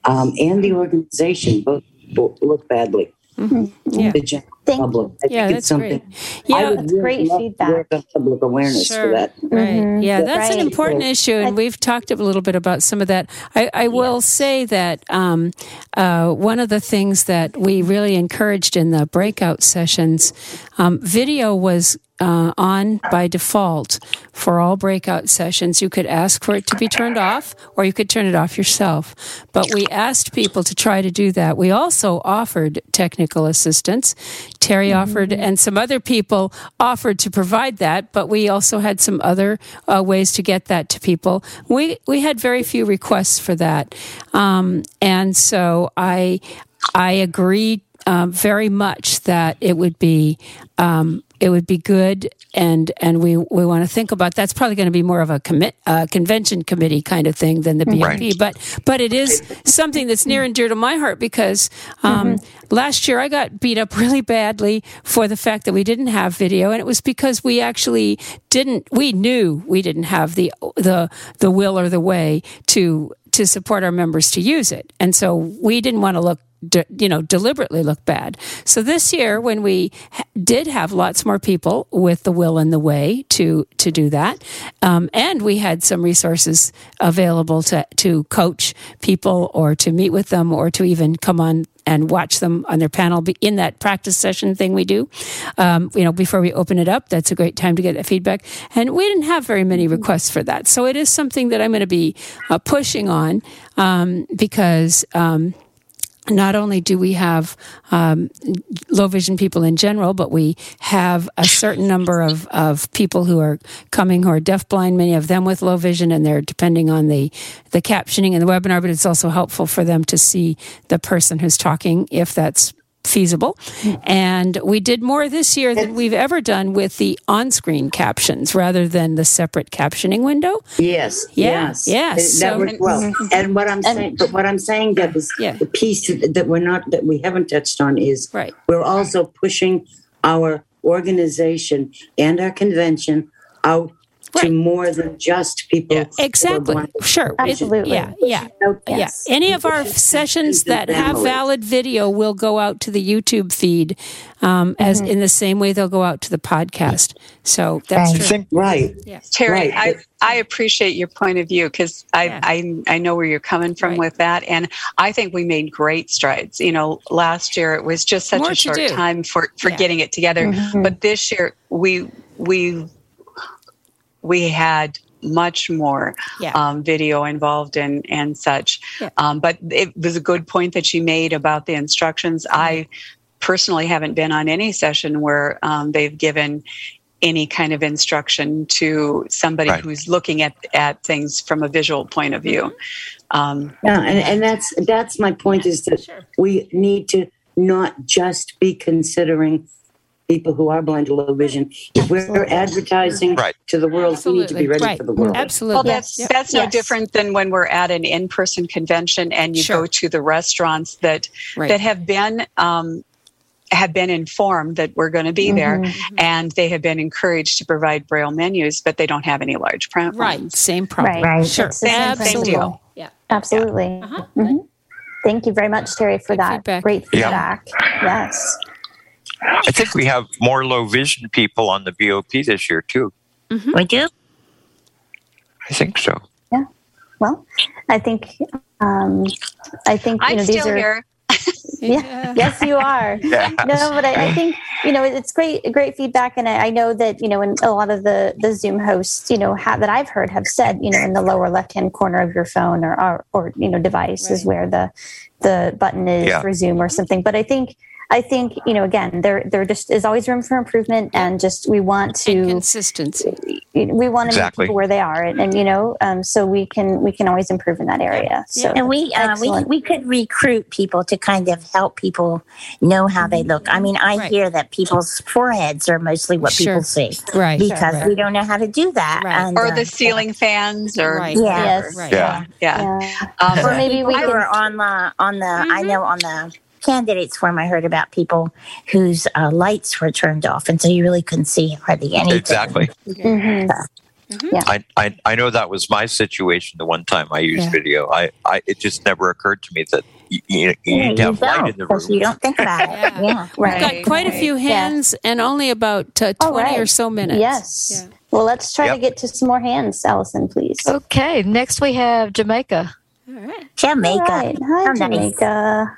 um, and the organization both look badly. Mm-hmm. Yeah. The general public. I Yeah, think that's it's something. great. Yeah, I would that's really great love feedback. Work on public awareness Sure. for that. Right. Yeah, that's an Right. important issue, and we've talked a little bit about some of that. I, I will say that um, uh, one of the things that we really encouraged in the breakout sessions, um, video was uh, on by default for all breakout sessions. You could ask for it to be turned off, or you could turn it off yourself. But we asked people to try to do that. We also offered technical assistance. Terry offered, and some other people offered to provide that. But we also had some other uh, ways to get that to people. We we had very few requests for that, um, and so I I agree um, very much that it would be um, it would be good, and and we we want to think about that's probably going to be more of a commit uh, convention committee kind of thing than the BOP, Right. but but it is something that's near and dear to my heart because um, last year I got beat up really badly for the fact that we didn't have video, and it was because we actually didn't we knew we didn't have the the the will or the way to to support our members to use it, and so we didn't want to look de- you know deliberately look bad. So this year, when we ha- did have lots more people with the will and the way to to do that, um, and we had some resources available to to coach people or to meet with them or to even come on and watch them on their panel be- in that practice session thing we do. Um, you know, before we open it up, that's a great time to get that feedback. And we didn't have very many requests for that, so it is something that I'm going to be uh, pushing on um, because. Um, not only do we have um, low vision people in general, but we have a certain number of, of people who are coming who are deafblind, many of them with low vision, and they're depending on the, the captioning in the webinar, but it's also helpful for them to see the person who's talking if that's feasible. And we did more this year than we've ever done with the on screen captions rather than the separate captioning window. Yes. Yeah, Yes. yeah, That so- worked well. Mm-hmm. And what I'm saying, but what I'm saying, Deb, is Yeah. the piece that that we're not that we haven't touched on is Right. we're also pushing our organization and our convention out to more than just people. who are Exactly. blind. Sure. It- Absolutely. yeah. Yeah. Yes. Yeah. Any of our sessions that have valid video will go out to the YouTube feed, um, as in the same way they'll go out to the podcast. So that's Right. true. think Right. Yes. Terry, Right, I, I appreciate your point of view because I, Yeah. I I know where you're coming from Right. with that, and I think we made great strides. You know, last year it was just such More a short do. time for for Yeah. getting it together, Mhm. but this year we we we had much more Yeah. um, video involved and and such. Yeah. Um, but it was a good point that you made about the instructions. I personally haven't been on any session where um, they've given any kind of instruction to somebody Right. who's looking at at things from a visual point of view. Um, Yeah, and, and that's that's my point is that Sure. we need to not just be considering people who are blind or low vision. If we're advertising Right. to the world, we need to be ready Right. for the world. Absolutely. well, that's Yep. that's no Yes. different than when we're at an in-person convention and you Sure. go to the restaurants that Right. that have been um, have been informed that we're going to be there, Mhm. and they have been encouraged to provide braille menus, but they don't have any large print Right. ones. Same problem. Right. Right. Sure. It's the same Same Absolutely. deal. Yeah. Absolutely. Mhm. Thank you very much, Terry, for Good that feedback. great Yeah. feedback. Yes. I think we have more low vision people on the BOP this year too. We do. I think so. Yeah. Well, I think um, I think you I'm know these still are here. yeah. yes you are Yeah. no but I, I think you know it's great great feedback and I, I know that you know in a lot of the the zoom hosts you know have, that i've heard have said you know in the lower left hand corner of your phone or or, or you know device is where the the button is Yeah. for zoom or something but i think i think you know again there there just is always room for improvement and just we want And to consistency. we want to Exactly. meet people where they are and, and you know um, so we can we can always improve in that area so and we uh, we we could recruit people to kind of help people know how they look. I mean, I Right. hear that people's foreheads are mostly what Sure. people see Right. because right. we don't know how to do that. Right. And, Or uh, the ceiling fans, or Right. Yeah. Yes. Right. Yeah. yeah. yeah. Um, or maybe we can were on the on the I Mm-hmm. know on the candidates forum I heard about people whose uh, lights were turned off and so you really couldn't see hardly anything. Exactly. Mhm. I, I I know that was my situation the one time I used Yeah. video. I, I it just never occurred to me that you, you, you Yeah, need to you have light don't in the because you don't think about it. Yeah. Yeah. right Got quite a few Yeah. hands and only about uh, 20 All right. or so minutes. Yes. Yeah. Well, let's try to get to some more hands, Allison, please. Okay, next we have Jamaica. All right. Jamaica. All right. Hi, How nice. Jamaica.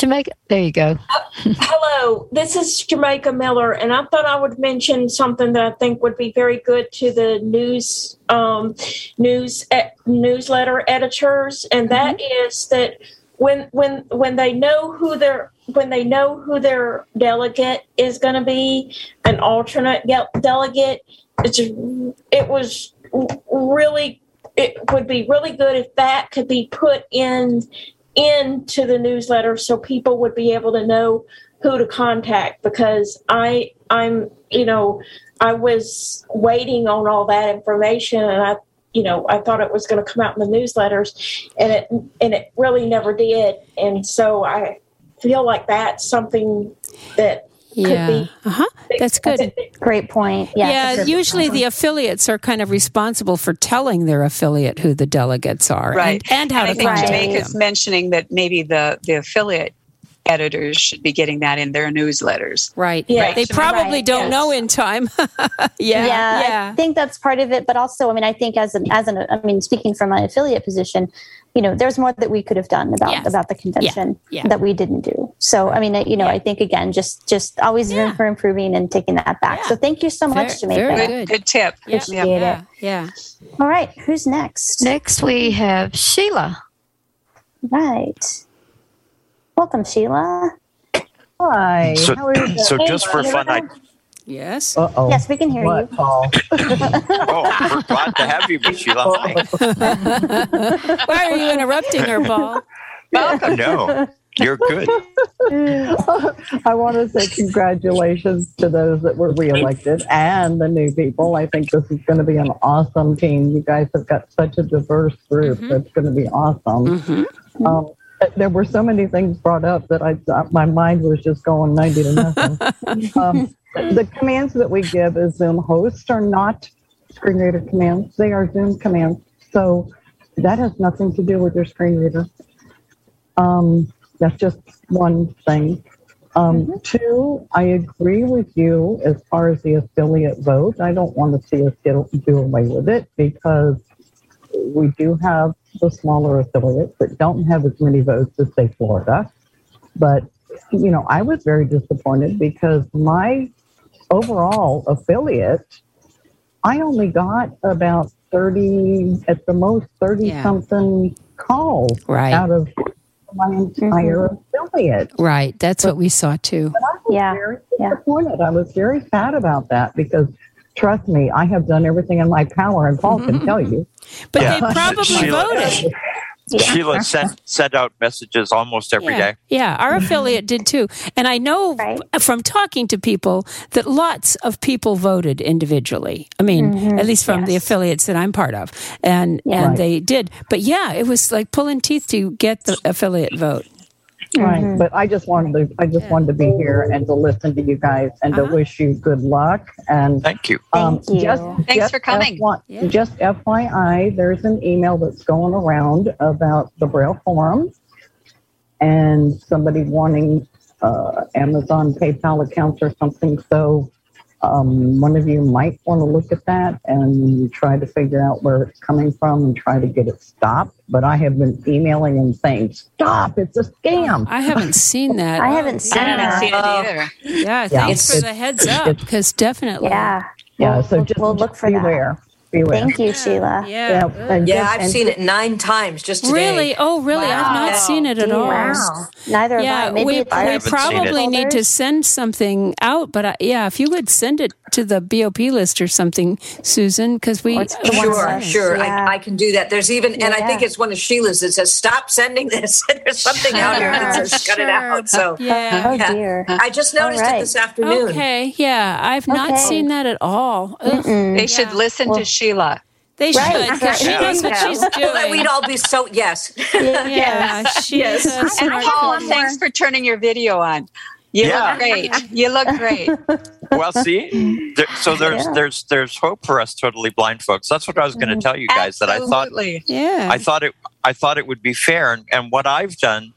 Jamaica, there you go. Hello, this is Jamaica Miller, and I thought I would mention something that I think would be very good to the news um, news e- newsletter editors, and that is that when when when they know who their when they know who their delegate is going to be, an alternate delegate, it's it was really it would be really good if that could be put in into the newsletter so people would be able to know who to contact because I I'm you know I was waiting on all that information and I you know I thought it was going to come out in the newsletters and it and it really never did. And so I feel like that's something that Yeah. be Uh-huh. That's good. Great point. Yeah. Yeah, that's a- usually the affiliates are kind of responsible for telling their affiliate who the delegates are Right. and, and how and I think Right. contact Jamaica's them. mentioning that maybe the, the affiliate editors should be getting that in their newsletters. Right. Yeah. They probably Right, don't yes. know in time. yeah. yeah, Yeah. I think that's part of it. But also, I mean, I think as an as an I mean, speaking from my affiliate position, you know, there's more that we could have done about Yes. about the convention Yeah. that we didn't do. So, I mean, you know, I think again, just just always Yeah. room for improving and taking that back. Yeah. So, thank you so Very- much, Jamaica. very Good, Good. good tip. Appreciate Yeah. it. Yeah. All right, who's next? Next we have Sheila. Right. Welcome, Sheila. Hi. So, how are you? so just for fun, I Yes. Uh oh. Yes, we can hear What, you. Paul? oh, we're glad to have you, Miss Sheila. Hi. Why are you interrupting her, Paul? Welcome. No, you're good. I want to say congratulations to those that were reelected and the new people. I think this is going to be an awesome team. You guys have got such a diverse group. Mhm. It's going to be awesome. Mm-hmm. Um, there were so many things brought up that I my mind was just going 90 to nothing. um, the commands that we give as Zoom hosts are not screen reader commands. They are Zoom commands. So that has nothing to do with your screen reader. Um, that's just one thing. Um, Two, I agree with you as far as the affiliate vote. I don't want to see us get, do away with it because we do have the smaller affiliates that don't have as many votes as, say, Florida. But, you know, I was very disappointed because my overall affiliate, I only got about 30, at the most 30 Yeah. something calls Right. out of my entire mm-hmm. affiliate. Right. That's what we saw too. I was Yeah, very yeah. disappointed. I was very sad about that because trust me, I have done everything in my power, and Paul can tell you. But Yeah. they probably Sheila- voted. Sheila sent sent out messages almost every day. yeah. Yeah, our affiliate did too. And I know Right. from talking to people that lots of people voted individually. I mean, Mhm. at least from the affiliates that I'm part of. And Yeah. and Right. they did. But yeah, it was like pulling teeth to get the affiliate vote. Right, Mhm. but I just wanted to, I just wanted to be here and to listen to you guys and to Uh-huh. wish you good luck. And Thank you. um, Thank you. just Thanks just for coming. FY Yeah. Just FYI, there's an email that's going around about the Braille Forum and somebody wanting uh, Amazon PayPal accounts or something. So um, one of you might want to look at that and try to figure out where it's coming from and try to get it stopped. But I have been emailing and saying, "Stop! It's a scam." I haven't seen that. I haven't seen I haven't seen it either. Yeah, Yeah, thanks for it's- the heads up because definitely. Yeah. Yeah, so we'll- just, we'll look just for that. Beware. Beware. Thank you, Sheila. Yeah. Yeah, and Yeah, just- I've and seen it nine times just today. Really? Oh, really? I've not Wow. seen it at all. Wow. Neither have Yeah, I. Maybe we, I we haven't seen it. probably need to send something out, but I, yeah, if you would send it to the BOP list or something, Susan, because we Or to the one Sure, sure. Yeah. I, I can do that. There's even, and I think it's one of Sheila's that says, "Stop sending this." There's something out here that says, "Cut it out." So, Yeah. Oh yeah. dear. I just noticed right. it this afternoon. Okay, yeah, I've not Okay. seen that at all. They should listen Well- to Sheila. they Right, should because she right. knows what she's Well, we'd all be so yes. Yeah, she's Yes. a And smart Paul, kid. thanks for turning your video on. You Yeah. look great. You look great. Well, see, there, so there's Yeah. there's there's hope for us totally blind folks. That's what I was going to mm-hmm. tell you guys. That I thought Yeah. I thought it I thought it would be fair, and, and what I've done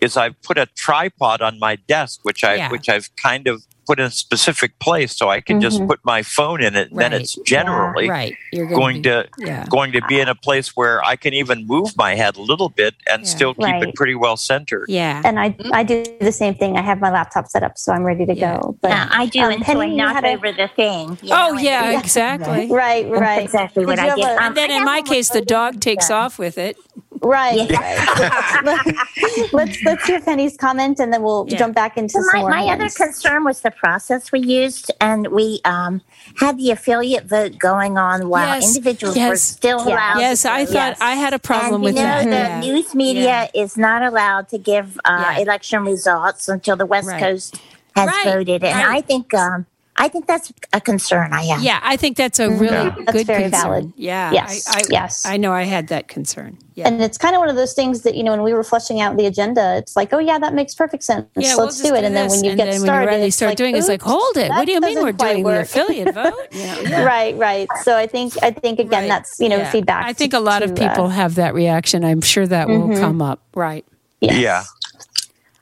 is I've put a tripod on my desk, which I Yeah. which I've kind of put in a specific place so I can just Mhm. put my phone in it. And Then it's generally right. You're gonna going be- to Yeah. going to be in a place where I can even move my head a little bit and Yeah. still keep Right. it pretty well centered. Yeah. And I, I do the same thing. I have my laptop set up, so I'm ready to Yeah. go. But Yeah, I do um, enjoy Penny, you knock had over the thing. Oh know, yeah, exactly. right, That's right, exactly what I did. a- Um, And then I in my case, the dog takes off with it. Right. Yeah. right. let's let's hear Penny's comment, and then we'll Yeah. jump back into So some my, more my other concern was the process we used, and we um, had the affiliate vote going on while Yes, individuals were yes, still yeah. allowed. Yes, to I vote. thought I had a problem and with you know, that. the yeah. news media is not allowed to give uh, Yeah. election results until the West Right. Coast has Right, voted, and right. I think um, I think that's a concern I have. Yeah, I think that's a really Mm-hmm. That's good very concern. valid. Yeah. Yes, I, I, yes. I know I had that concern. Yeah. And it's kind of one of those things that you know when we were fleshing out the agenda, it's like, oh yeah, that makes perfect sense. yeah, Let's we'll do just it. And then when you and get then started, when you really start like, doing, it, it's like, hold it. What do you mean we're doesn't quite doing the work." affiliate vote? You know, yeah. Right, right. So I think I think again Right. that's you know Yeah. feedback. I think to- a lot of to, uh, people have that reaction. I'm sure that will Mhm. come up. Right. yes. Yeah.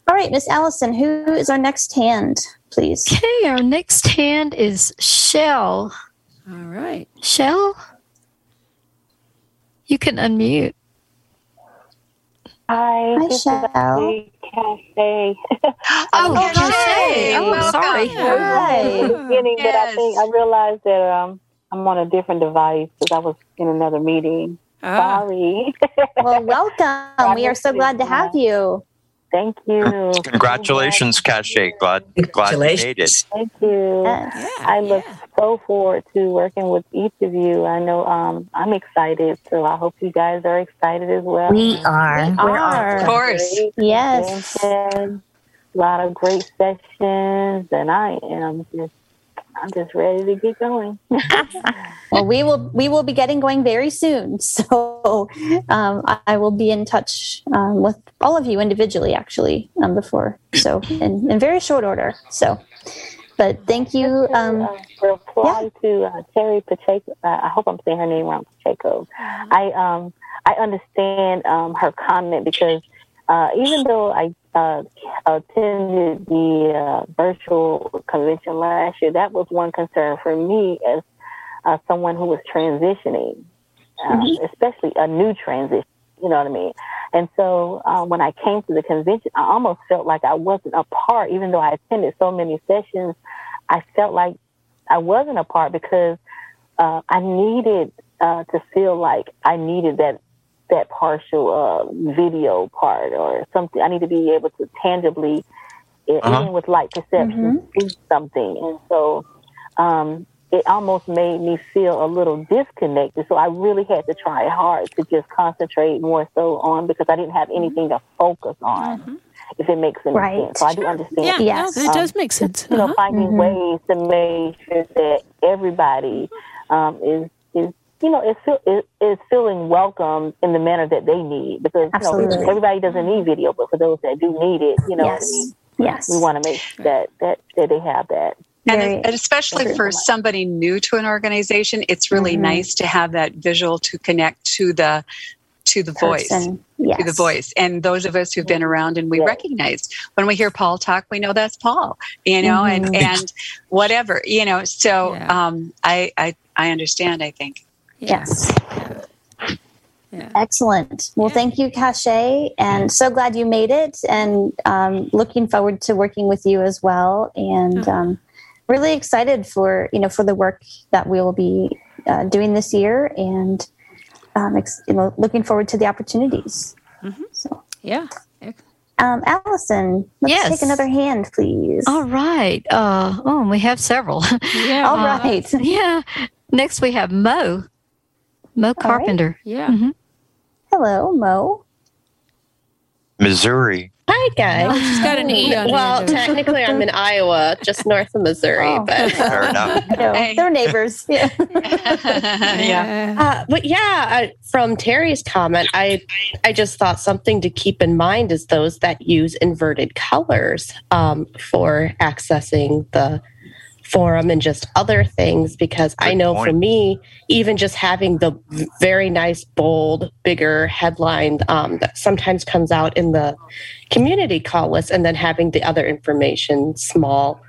All right, Miss Allison, who is our next hand, please? Okay, our next hand is Shell. All right. Shell, you can unmute. Hi, Hi, this Shell. Cachet. Oh, Cachet. Cachet. Oh, Welcome. sorry. Hi. in the but I think I realized that um, I'm on a different device because I was in another meeting. Ah, Sorry. Well, welcome. We are so glad to have you. Thank you. Congratulations, Cachet. Glad glad you made it. Thank you. Yeah. I look yeah. so forward to working with each of you. I know um, I'm excited, so I hope you guys are excited as well. We are. We We're. Of course. Yes. convention, A lot of great sessions, and I am just, I'm just ready to get going. Well, we will we will be getting going very soon. So um, I, will be in touch um, with all of you individually, actually, um, before so in, in very short order. So, but thank you. Um, uh, reply to uh, Terry Pacheco. Uh, I hope I'm saying her name wrong. Pacheco. I um I understand um her comment because uh, even though I uh, attended the uh, virtual convention last year, that was one concern for me as uh, someone who was transitioning, um, especially a new transition. You know what I mean? And so uh, when I came to the convention, I almost felt like I wasn't a part, even though I attended so many sessions. I felt like I wasn't a part because uh, I needed uh, to feel like I needed that that partial uh, video part or something. I need to be able to tangibly, Uh-huh. even with light perception, see something. And so um, it almost made me feel a little disconnected. So I really had to try hard to just concentrate more so on because I didn't have anything to focus on. If it makes any Right. sense, so I do understand. Yeah, Yes. no, it does make sense. You know, Uh-huh. finding Mhm. ways to make sure that everybody um, is is you know, is is, is feeling welcome in the manner that they need because you know everybody doesn't need video, but for those that do need it, you know, what I Yes. mean, Yes. we want to make sure that that that they have that. And, Very- and especially for somebody new to an organization, it's really Mhm. nice to have that visual to connect to the to the voice. Person. To the voice. And those of us who've been around and we recognize when we hear Paul talk, we know that's Paul, you know, and, Mhm. and whatever, you know. So um, I, I I understand, I think. Yes. Excellent. Well, thank you, Cachet, and so glad you made it, and um, looking forward to working with you as well, and um, really excited for you know for the work that we will be uh, doing this year, and um, ex- you know looking forward to the opportunities. So, yeah. um, Allison, let's Yes. take another hand, please. All right. Uh, oh, we have several. Yeah. All Uh, right. yeah. Next, we have Mo. Mo Carpenter. Yeah. Mhm. Hello, Mo. Missouri. Hi, guys. Oh, she's got an E on Well, end of it. technically, I'm in Iowa, just north of Missouri, Oh. but Fair enough. No, they're neighbors. Yeah. yeah. Uh, but yeah, I, from Terry's comment, I I just thought something to keep in mind is those that use inverted colors um, for accessing the forum and just other things. Because I Good know for me, even just having the very nice, bold, bigger headline um, that sometimes comes out in the community call list, and then having the other information small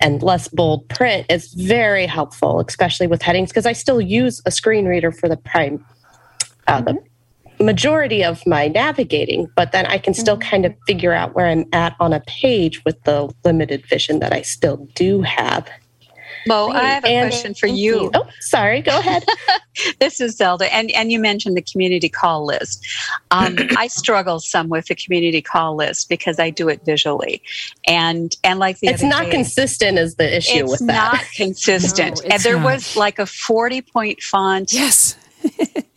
and less bold print is very helpful, especially with headings, because I still use a screen reader for the prime, uh, the majority of my navigating, but then I can still kind of figure out where I'm at on a page with the limited vision that I still do have. Mo, I have a And- question for you. Oh, sorry, go ahead. this is Zelda, and and you mentioned the community call list. Um, I struggle some with the community call list because I do it visually, and and like the it's other not day, consistent is the issue it's with that. not consistent, No, and there not. was like a forty point font, Yes.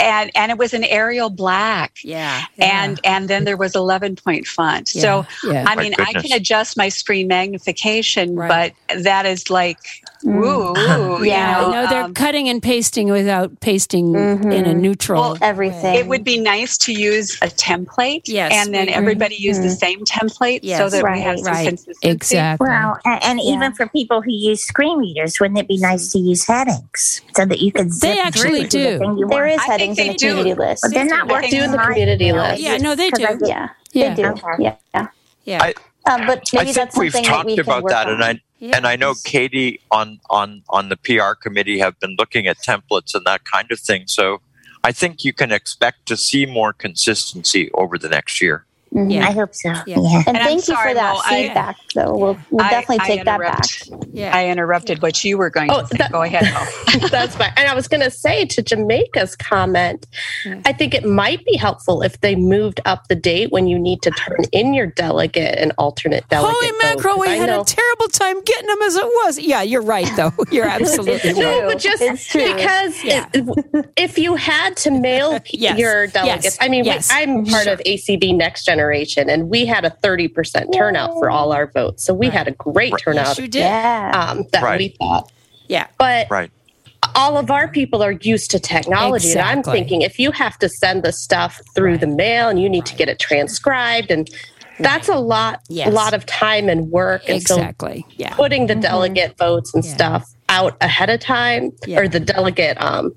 and and it was an Arial black. Yeah. And and then there was eleven point font. So yeah. I My mean, I can adjust my screen magnification, Right. but that is like, ooh, Mm. Yeah. you know, no, they're um, cutting and pasting without pasting Mhm. in a neutral. Well, Everything. It would be nice to use a template, Yes, and then we agree. everybody use the same template, so Yes. that we have some right. consistency. Exactly. Well, and, and Yeah. even for people who use screen readers, wouldn't it be nice to use headings so that you could zip They actually through the do. thing you there want? is I headings in the do. community list. But they're not I working Do in the community email. list. Yeah, no, they do. get- Yeah, Yeah. they do. Okay. Yeah. Yeah. I- Um, but maybe I think that's we've something that talked we can about work that, on. and I And I know Katie on on on the PR committee have been looking at templates and that kind of thing. So I think you can expect to see more consistency over the next year. Mhm. Yeah. I hope so. Yeah. Yeah. And, And I'm thank you for that Mo, I- feedback, though. We'll, we'll I- definitely I take that back. Yeah. I interrupted what you were going Oh, to say. that- Go ahead. That's fine. And I was going to say to Jamaica's comment, I think it might be helpful if they moved up the date when you need to turn in your delegate and alternate delegate. Holy vote, mackerel, 'cause we I had know- a terrible time getting them as it was. Yeah, you're right, though. You're absolutely It's right. No, but just It's true. because Yeah. it- if you had to mail Yes. your delegates, Yes. I mean, we- Yes. I'm part of ACB Next Generation, and we had a 30% turnout for all our votes. So we Right. had a great Right. turnout Yes, you did. Yeah. um, that Right. we thought. Yeah. But Right. all of our people are used to technology. And I'm thinking if you have to send the stuff through the mail and you need to get it transcribed, and that's a lot, Yes. a lot of time and work. And so Exactly. Yeah. putting the delegate votes and Yeah. stuff out ahead of time Yeah. or the delegate um,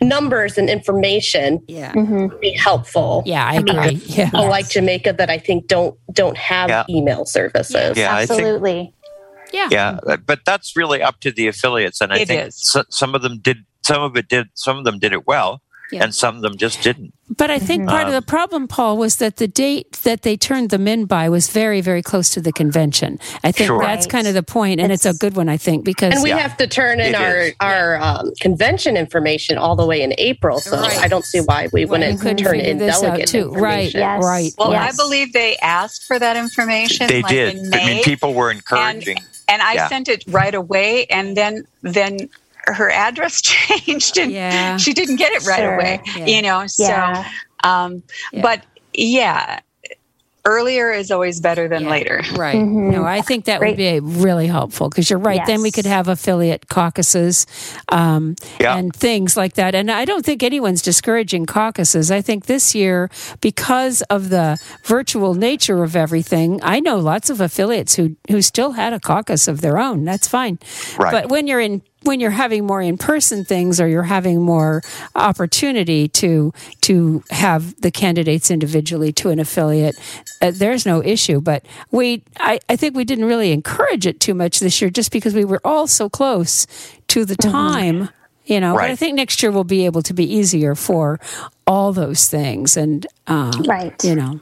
numbers and information Yeah. Mhm. would be helpful. Yeah, I mean, agree. Yeah. People like Jamaica that I think don't don't have Yeah. email services. Yeah, I think Absolutely. Yeah. yeah, but that's really up to the affiliates, and I It think is. so, some of them did, some of it did, some of them did it well, Yeah. and some of them just didn't. But I think part of the problem, Paul, was that the date that they turned them in by was very, very close to the convention. I think Sure. that's kind of the point, and it's, a good one, I think, because And we Yeah. have to turn in our is. our um, convention information all the way in April, so Right. I don't see why we Well, wouldn't couldn't turn figure in this out, delegate too. Right. Yes. right. Well, Yes. I believe they asked for that information. They like did. In I mean, people were encouraging. and I Yeah. sent it right away, and then then her address changed, and Yeah. she didn't get it right Sure. away. Yeah. You know, so Yeah. um, Yeah. but yeah. earlier is always better than later. Right. No, I think that would be really helpful because you're right. Then we could have affiliate caucuses um, and things like that. And I don't think anyone's discouraging caucuses. I think this year, because of the virtual nature of everything, I know lots of affiliates who who still had a caucus of their own. That's fine. Right. But when you're in when you're having more in-person things or you're having more opportunity to to have the candidates individually to an affiliate uh, there's no issue. But we I, I think we didn't really encourage it too much this year just because we were all so close to the time you know but i think next year will be able to be easier for all those things and uh, Right. you know.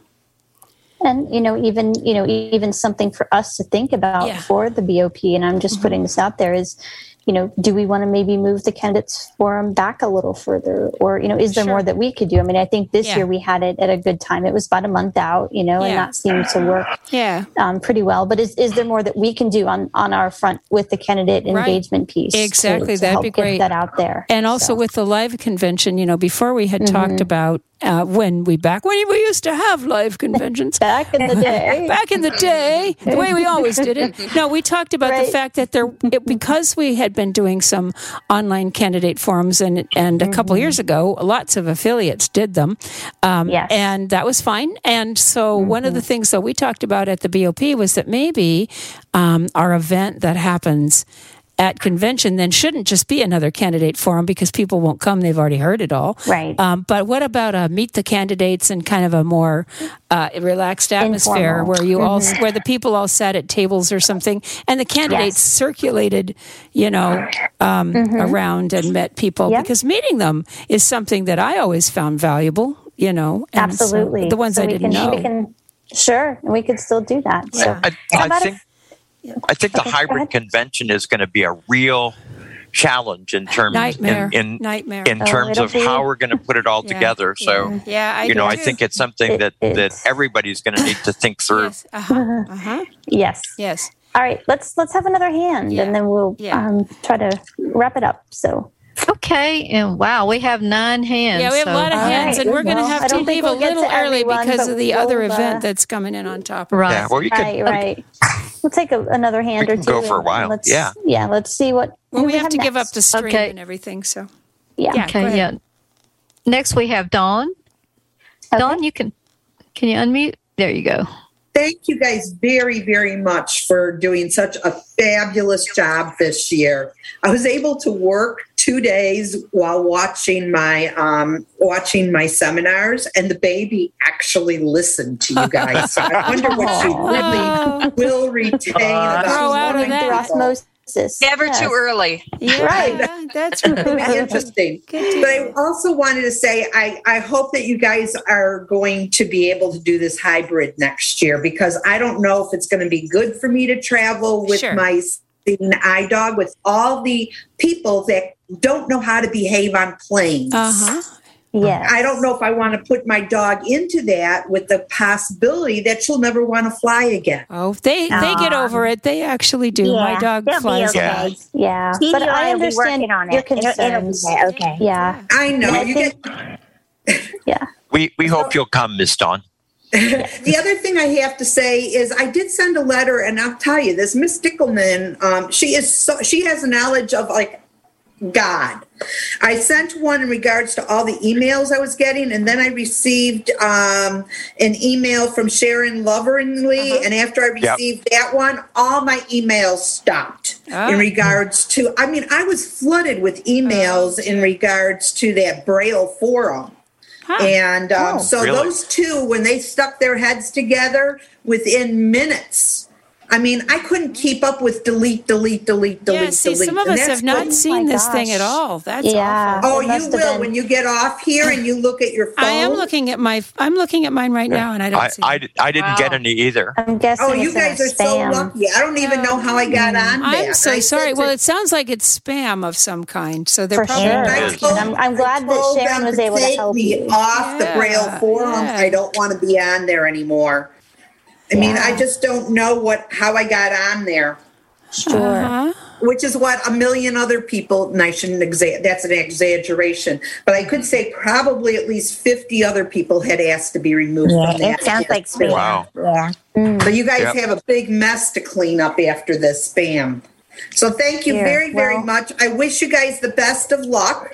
And you know, even you know, even something for us to think about for the BOP, and I'm just putting this out there is, you know, do we want to maybe move the candidates forum back a little further, or you know, is there more that we could do? I mean, I think this Yeah. year we had it at a good time. It was about a month out, you know, and that seemed to work yeah um, pretty well. But is is there more that we can do on on our front with the candidate Right. engagement piece? Exactly, to that'd help be great. that out there. And also with the live convention, you know, before we had talked Mhm. about uh, when we back when we used to have live conventions. Back in the day, back in the day, the way we always did it. No, we talked about the fact that there it, because we had been doing some online candidate forums and and a couple years ago, lots of affiliates did them, um, and that was fine. And so one of the things that we talked about at the BOP was that maybe um, our event that happens at convention then shouldn't just be another candidate forum because people won't come they've already heard it all right um, but what about a meet the candidates and kind of a more uh, relaxed atmosphere Informal. where you all Mhm. where the people all sat at tables or something and the candidates circulated you know um, Mhm. around and met people Yep. because meeting them is something that i always found valuable you know and so Absolutely, the ones So i didn't can, know We can, sure, and we could still do that. So, I, I think I think the Okay, hybrid convention is going to be a real challenge in terms Nightmare. in in, Nightmare. in Oh, terms it'll of be- how we're going to put it all Yeah, together. So yeah, I you know, do I think it's something that that everybody's going to need to think through. uh-huh, uh-huh. yes, yes. All right, let's let's have another hand, and then we'll um, try to wrap it up. So, Okay, and wow, we have nine hands. yeah we have a lot of hands and we're going to have to leave a we'll get little to early everyone, because of the other we'll, uh, event that's coming in on top of Right. Yeah, well, you could right, right. We'll take a, another hand We or can two. go for a while, Let's, yeah. yeah. Let's see what. well who we have to give up next. the stream Okay. and everything so Yeah. Yeah, Okay, yeah. Next we have Dawn. Dawn, you can can you unmute? There you go. Thank you guys very, very much for doing such a fabulous job this year. I was able to work two days while watching my um, watching my seminars, and the baby actually listened to you guys. So I wonder what she really will retain. about Grow out of that. osmosis. Never Yes. too early. yeah Right. that's It'll be interesting. But I also wanted to say I, I hope that you guys are going to be able to do this hybrid next year because I don't know if it's going to be good for me to travel with Sure. my seeing eye dog with all the people that don't know how to behave on planes. uh-huh Yes. I don't know if I want to put my dog into that with the possibility that she'll never want to fly again. oh they they get Um, over it they actually do my dog flies okay. Yeah. Yeah, Stevie but I I understand working on your it. It'll- it'll be concerns. okay. Yeah, I know. I you think- get yeah. We we hope you'll come, Miss Dawn. the other thing I have to say is I did send a letter, and I'll tell you this: Miss Dickelman, um, she is so she has a knowledge of like God. I sent one in regards to all the emails I was getting, and then I received um, an email from Sharon Lovering, and after I Yep. received that one, all my emails stopped Ah. in regards to. I mean, I was flooded with emails in regards to that Braille forum. And um, Oh. so Really? those two, when they stuck their heads together within minutes, I mean, I couldn't keep up with delete, delete, delete, delete, yeah see delete. some of And us have not what- seen oh my this thing at all that's Yeah. awful Oh, you will been- when you get off here and you look at your phone. I am looking at my I'm looking at mine right now and I don't I see I, I didn't get any either. I'm guessing. Oh, you it's guys are so lucky. I don't even know how I got mm. on that. I'm so I sorry. Well, it sounds like it's spam of some kind. So they're For probably sure. I Yes. told- And I'm, I'm glad that Sharon was able to help me you. off the Braille forums. I don't want to be on there anymore. I mean, I just don't know what how I got on there. Sure. Uh-huh. which is what a million other people, and I shouldn't exa- that's an exaggeration, but I could say probably at least 50 other people had asked to be removed Yeah, from it that. sounds like spam. Wow. Yeah. So you guys Yep. have a big mess to clean up after this spam. So thank you Yeah, very, very much. I wish you guys the best of luck.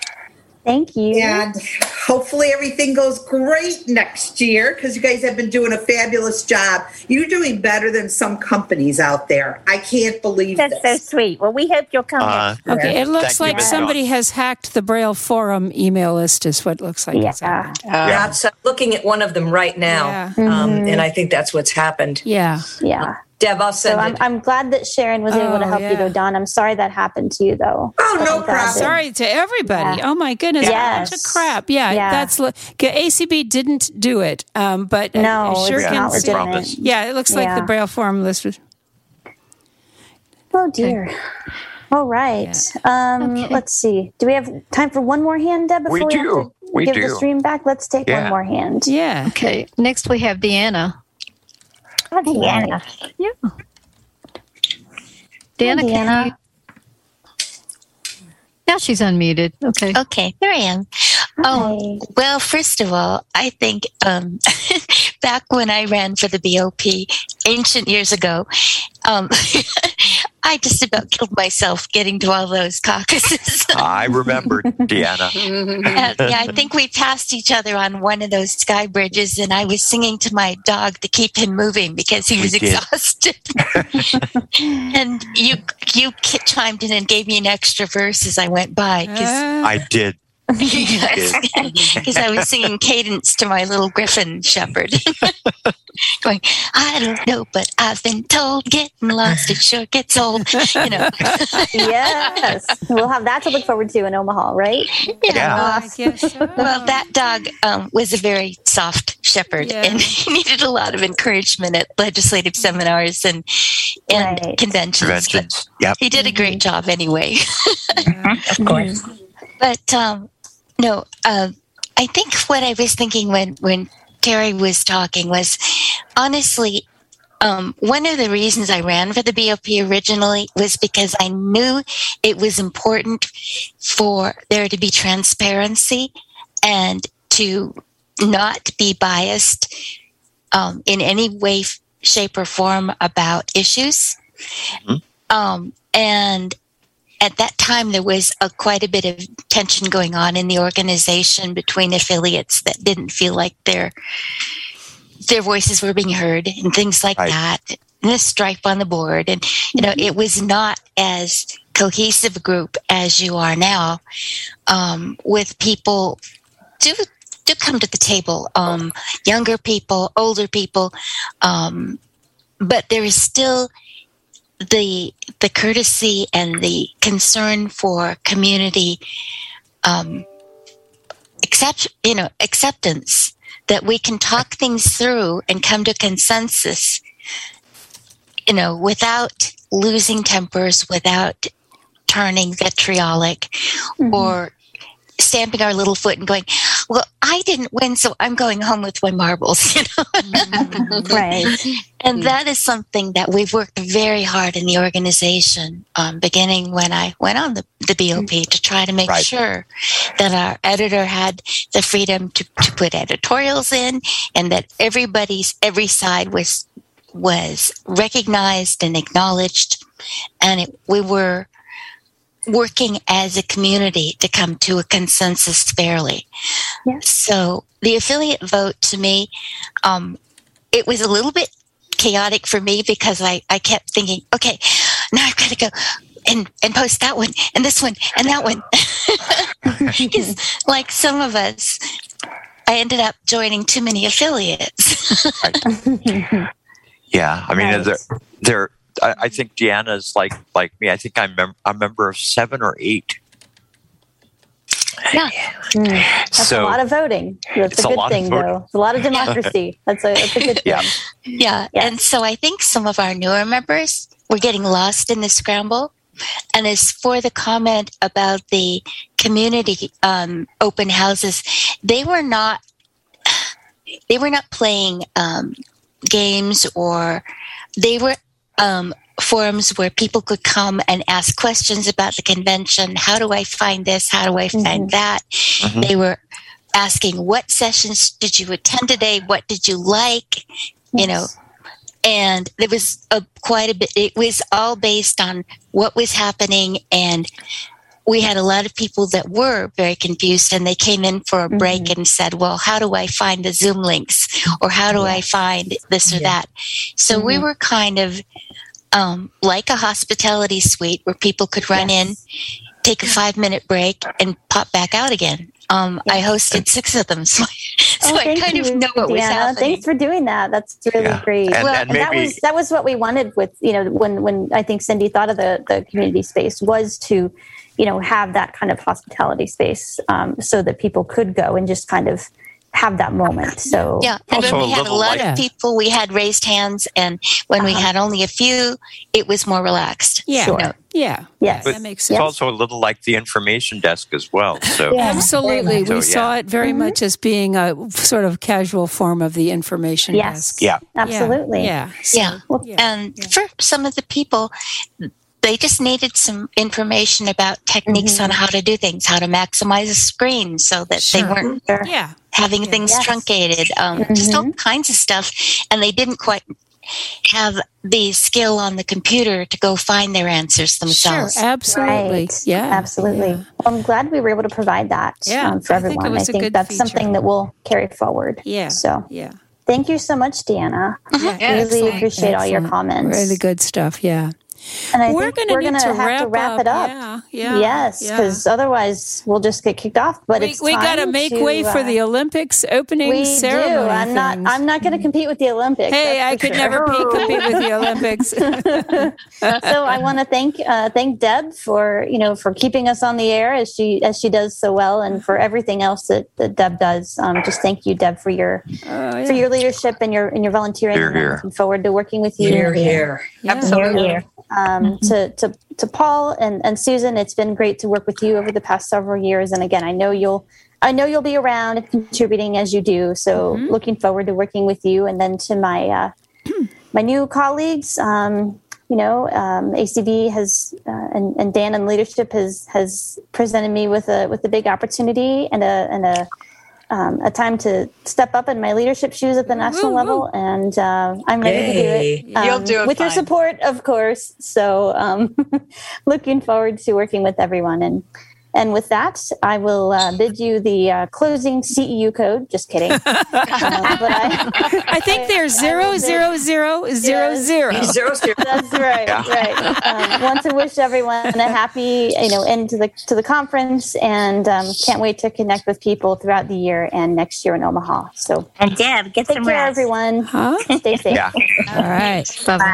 Thank you. And hopefully everything goes great next year because you guys have been doing a fabulous job. You're doing better than some companies out there. I can't believe That's so sweet. Well, we hope you'll come Uh. Okay, it looks Thank like Ms. somebody has hacked the Braille Forum email list, is what it looks like. has happened. That's I'm looking at one of them right now, Yeah. um, Mhm. and I think that's what's happened. Yeah. Yeah. Deb, I'll So send I'm. I'm glad that Sharon was able to Oh, help you yeah. though, Dawn. I'm sorry that happened to you though. Oh, But no I'm Sorry to everybody. Yeah. Oh my goodness, Yes. a bunch of crap. Yeah, Yeah. that's li- ACB didn't do it, um, but No, I sure it's can not see- legitimate. Yeah, it looks like Yeah. the Braille form list was. Oh dear. All right. Um, Let's see. Do we have time for one more hand, Deb? We Before have do. to We give do. the stream back. Let's take Yeah. one more hand. Yeah. Okay. Next we have Deanna. Deanna. Yeah. Deanna, can you? Now she's unmuted. Okay. Okay, there I am. Um, well, first of all, I think um, back when I ran for the BOP ancient years ago, um, I just about killed myself getting to all those caucuses. I remember, Deanna. Uh, yeah, I think we passed each other on one of those sky bridges, and I was singing to my dog to keep him moving because he We was did. exhausted. and you you chimed in and gave me an extra verse as I went by because I did. because I was singing cadence to my little griffin shepherd. Going, I don't know, but I've been told getting lost it sure gets old. You know. yes. We'll have that to look forward to in Omaha, right? Yeah. Uh, Well, that dog um, was a very soft shepherd, Yeah. and he needed a lot of encouragement at legislative seminars and and conventions. but Conventions. Yep. He did a great job anyway. Of course. But um, no, uh, I think what I was thinking when when Terry was talking was honestly. Um, one of the reasons I ran for the BOP originally was because I knew it was important for there to be transparency and to not be biased um, in any way, shape, or form about issues. Um, and at that time, there was a, quite a bit of tension going on in the organization between affiliates that didn't feel like their their voices were being heard and things like that. And a stripe on the board, and you know, it was not as cohesive a group as you are now, um, with people do do come to the table, um, younger people, older people, um, but there is still the the courtesy and the concern for community um, accept you know acceptance that we can talk things through and come to consensus you know without losing tempers without turning vitriolic or stamping our little foot and going well i didn't win so i'm going home with my marbles you know? Mm-hmm. Right. And mm. that is something that we've worked very hard in the organization, um, beginning when I went on the, the BOP mm. to try to make Right. sure that our editor had the freedom to, to put editorials in and that everybody's, every side was, was recognized and acknowledged. And it, we were working as a community to come to a consensus fairly. So the affiliate vote to me, um, it was a little bit chaotic for me because I, I kept thinking, okay, now I've got to go and, and post that one and this one and that one. Because like some of us, I ended up joining too many affiliates. Yeah, I mean, Right. they're, they're I, I think Deanna's like like me. I think I'm mem- a member of seven or eight. yeah. That's So- a lot of voting. That's It's a a good lot of thing, though. It's a lot of democracy. That's a that's a good thing. Yeah. Yeah. And so I think some of our newer members were getting lost in the scramble. And as for the comment about the community um, open houses, they were not they were not playing um, games or they were um, forums where people could come and ask questions about the convention. How do I find this? How do I find that? They were asking, what sessions did you attend today? What did you like? You know, and there was a, quite a bit, it was all based on what was happening. And we had a lot of people that were very confused and they came in for a break and said, well, how do I find the Zoom links? Or how do I find this or that? So we were kind of um, like a hospitality suite where people could run in, take a five minute break, and pop back out again. Um, I hosted six of them, so, so Oh, I kind you, of know what was Deanna. happening. Thanks for doing that. That's really Yeah. great. And- well, and that maybe- was that was what we wanted with you know when when I think Cindy thought of the the community space was to you know have that kind of hospitality space um, so that people could go and just kind of have that moment. So Yeah, and when we had a lot of people, we had raised hands, and when we had only a few, it was more relaxed. Yeah. You know, Yeah. Yes. But It's also a little like the information desk as well. So Absolutely. So, we saw it very much as being a sort of casual form of the information Yes. desk. Yeah. Absolutely. Yeah. yeah. And for some of the people, they just needed some information about techniques on how to do things, how to maximize a screen so that they weren't Yeah. having things Yes. truncated, um, just all kinds of stuff. And they didn't quite have the skill on the computer to go find their answers themselves. Sure, absolutely. Right. Yeah. Absolutely. Well, I'm glad we were able to provide that Yeah, um, for I think it everyone. was a good that's feature. something that we'll carry forward. Yeah. So Yeah. thank you so much, Deanna. Yeah, really excellent, appreciate all your comments. Really good stuff. Yeah. And I We're think gonna we're going to to have wrap to wrap up. it up. Yeah, yeah, yes, yeah. because otherwise we'll just get kicked off. But we it's we got to make to, way for uh, the Olympics opening we ceremony. do. I'm not. I'm not going to compete with the Olympics. Hey, I could sure. never be, compete with the Olympics. so I want to thank uh, thank Deb for you know for keeping us on the air as she as she does so well, and for everything else that, that Deb does. Um, just thank you, Deb, for your Oh, for your leadership and your and your volunteering. Here, I'm here. looking forward to working with you. Here, here. Absolutely. Um, to, to to Paul and, and Susan, it's been great to work with you over the past several years. And again, I know you'll I know you'll be around and contributing as you do. So looking forward to working with you. And then to my uh, my new colleagues, um, you know, um, ACB has uh, and, and Dan and leadership has has presented me with a with a big opportunity and a and a um, a time to step up in my leadership shoes at the national level, and uh, I'm ready to do it. Um, You'll do it with your support, of course. So, um, looking forward to working with everyone. And and with that, I will uh, bid you the uh, closing CEU code. Just kidding. Uh, but I, I think there's zero zero zero zero zero. Zero, zero. That's right. Yeah. Right. Um, want to wish everyone a happy, you know, end to the to the conference, and um, can't wait to connect with people throughout the year and next year in Omaha. So, And Deb, get take some care, rest. everyone. Huh? Stay safe. Yeah. All right. Bye bye.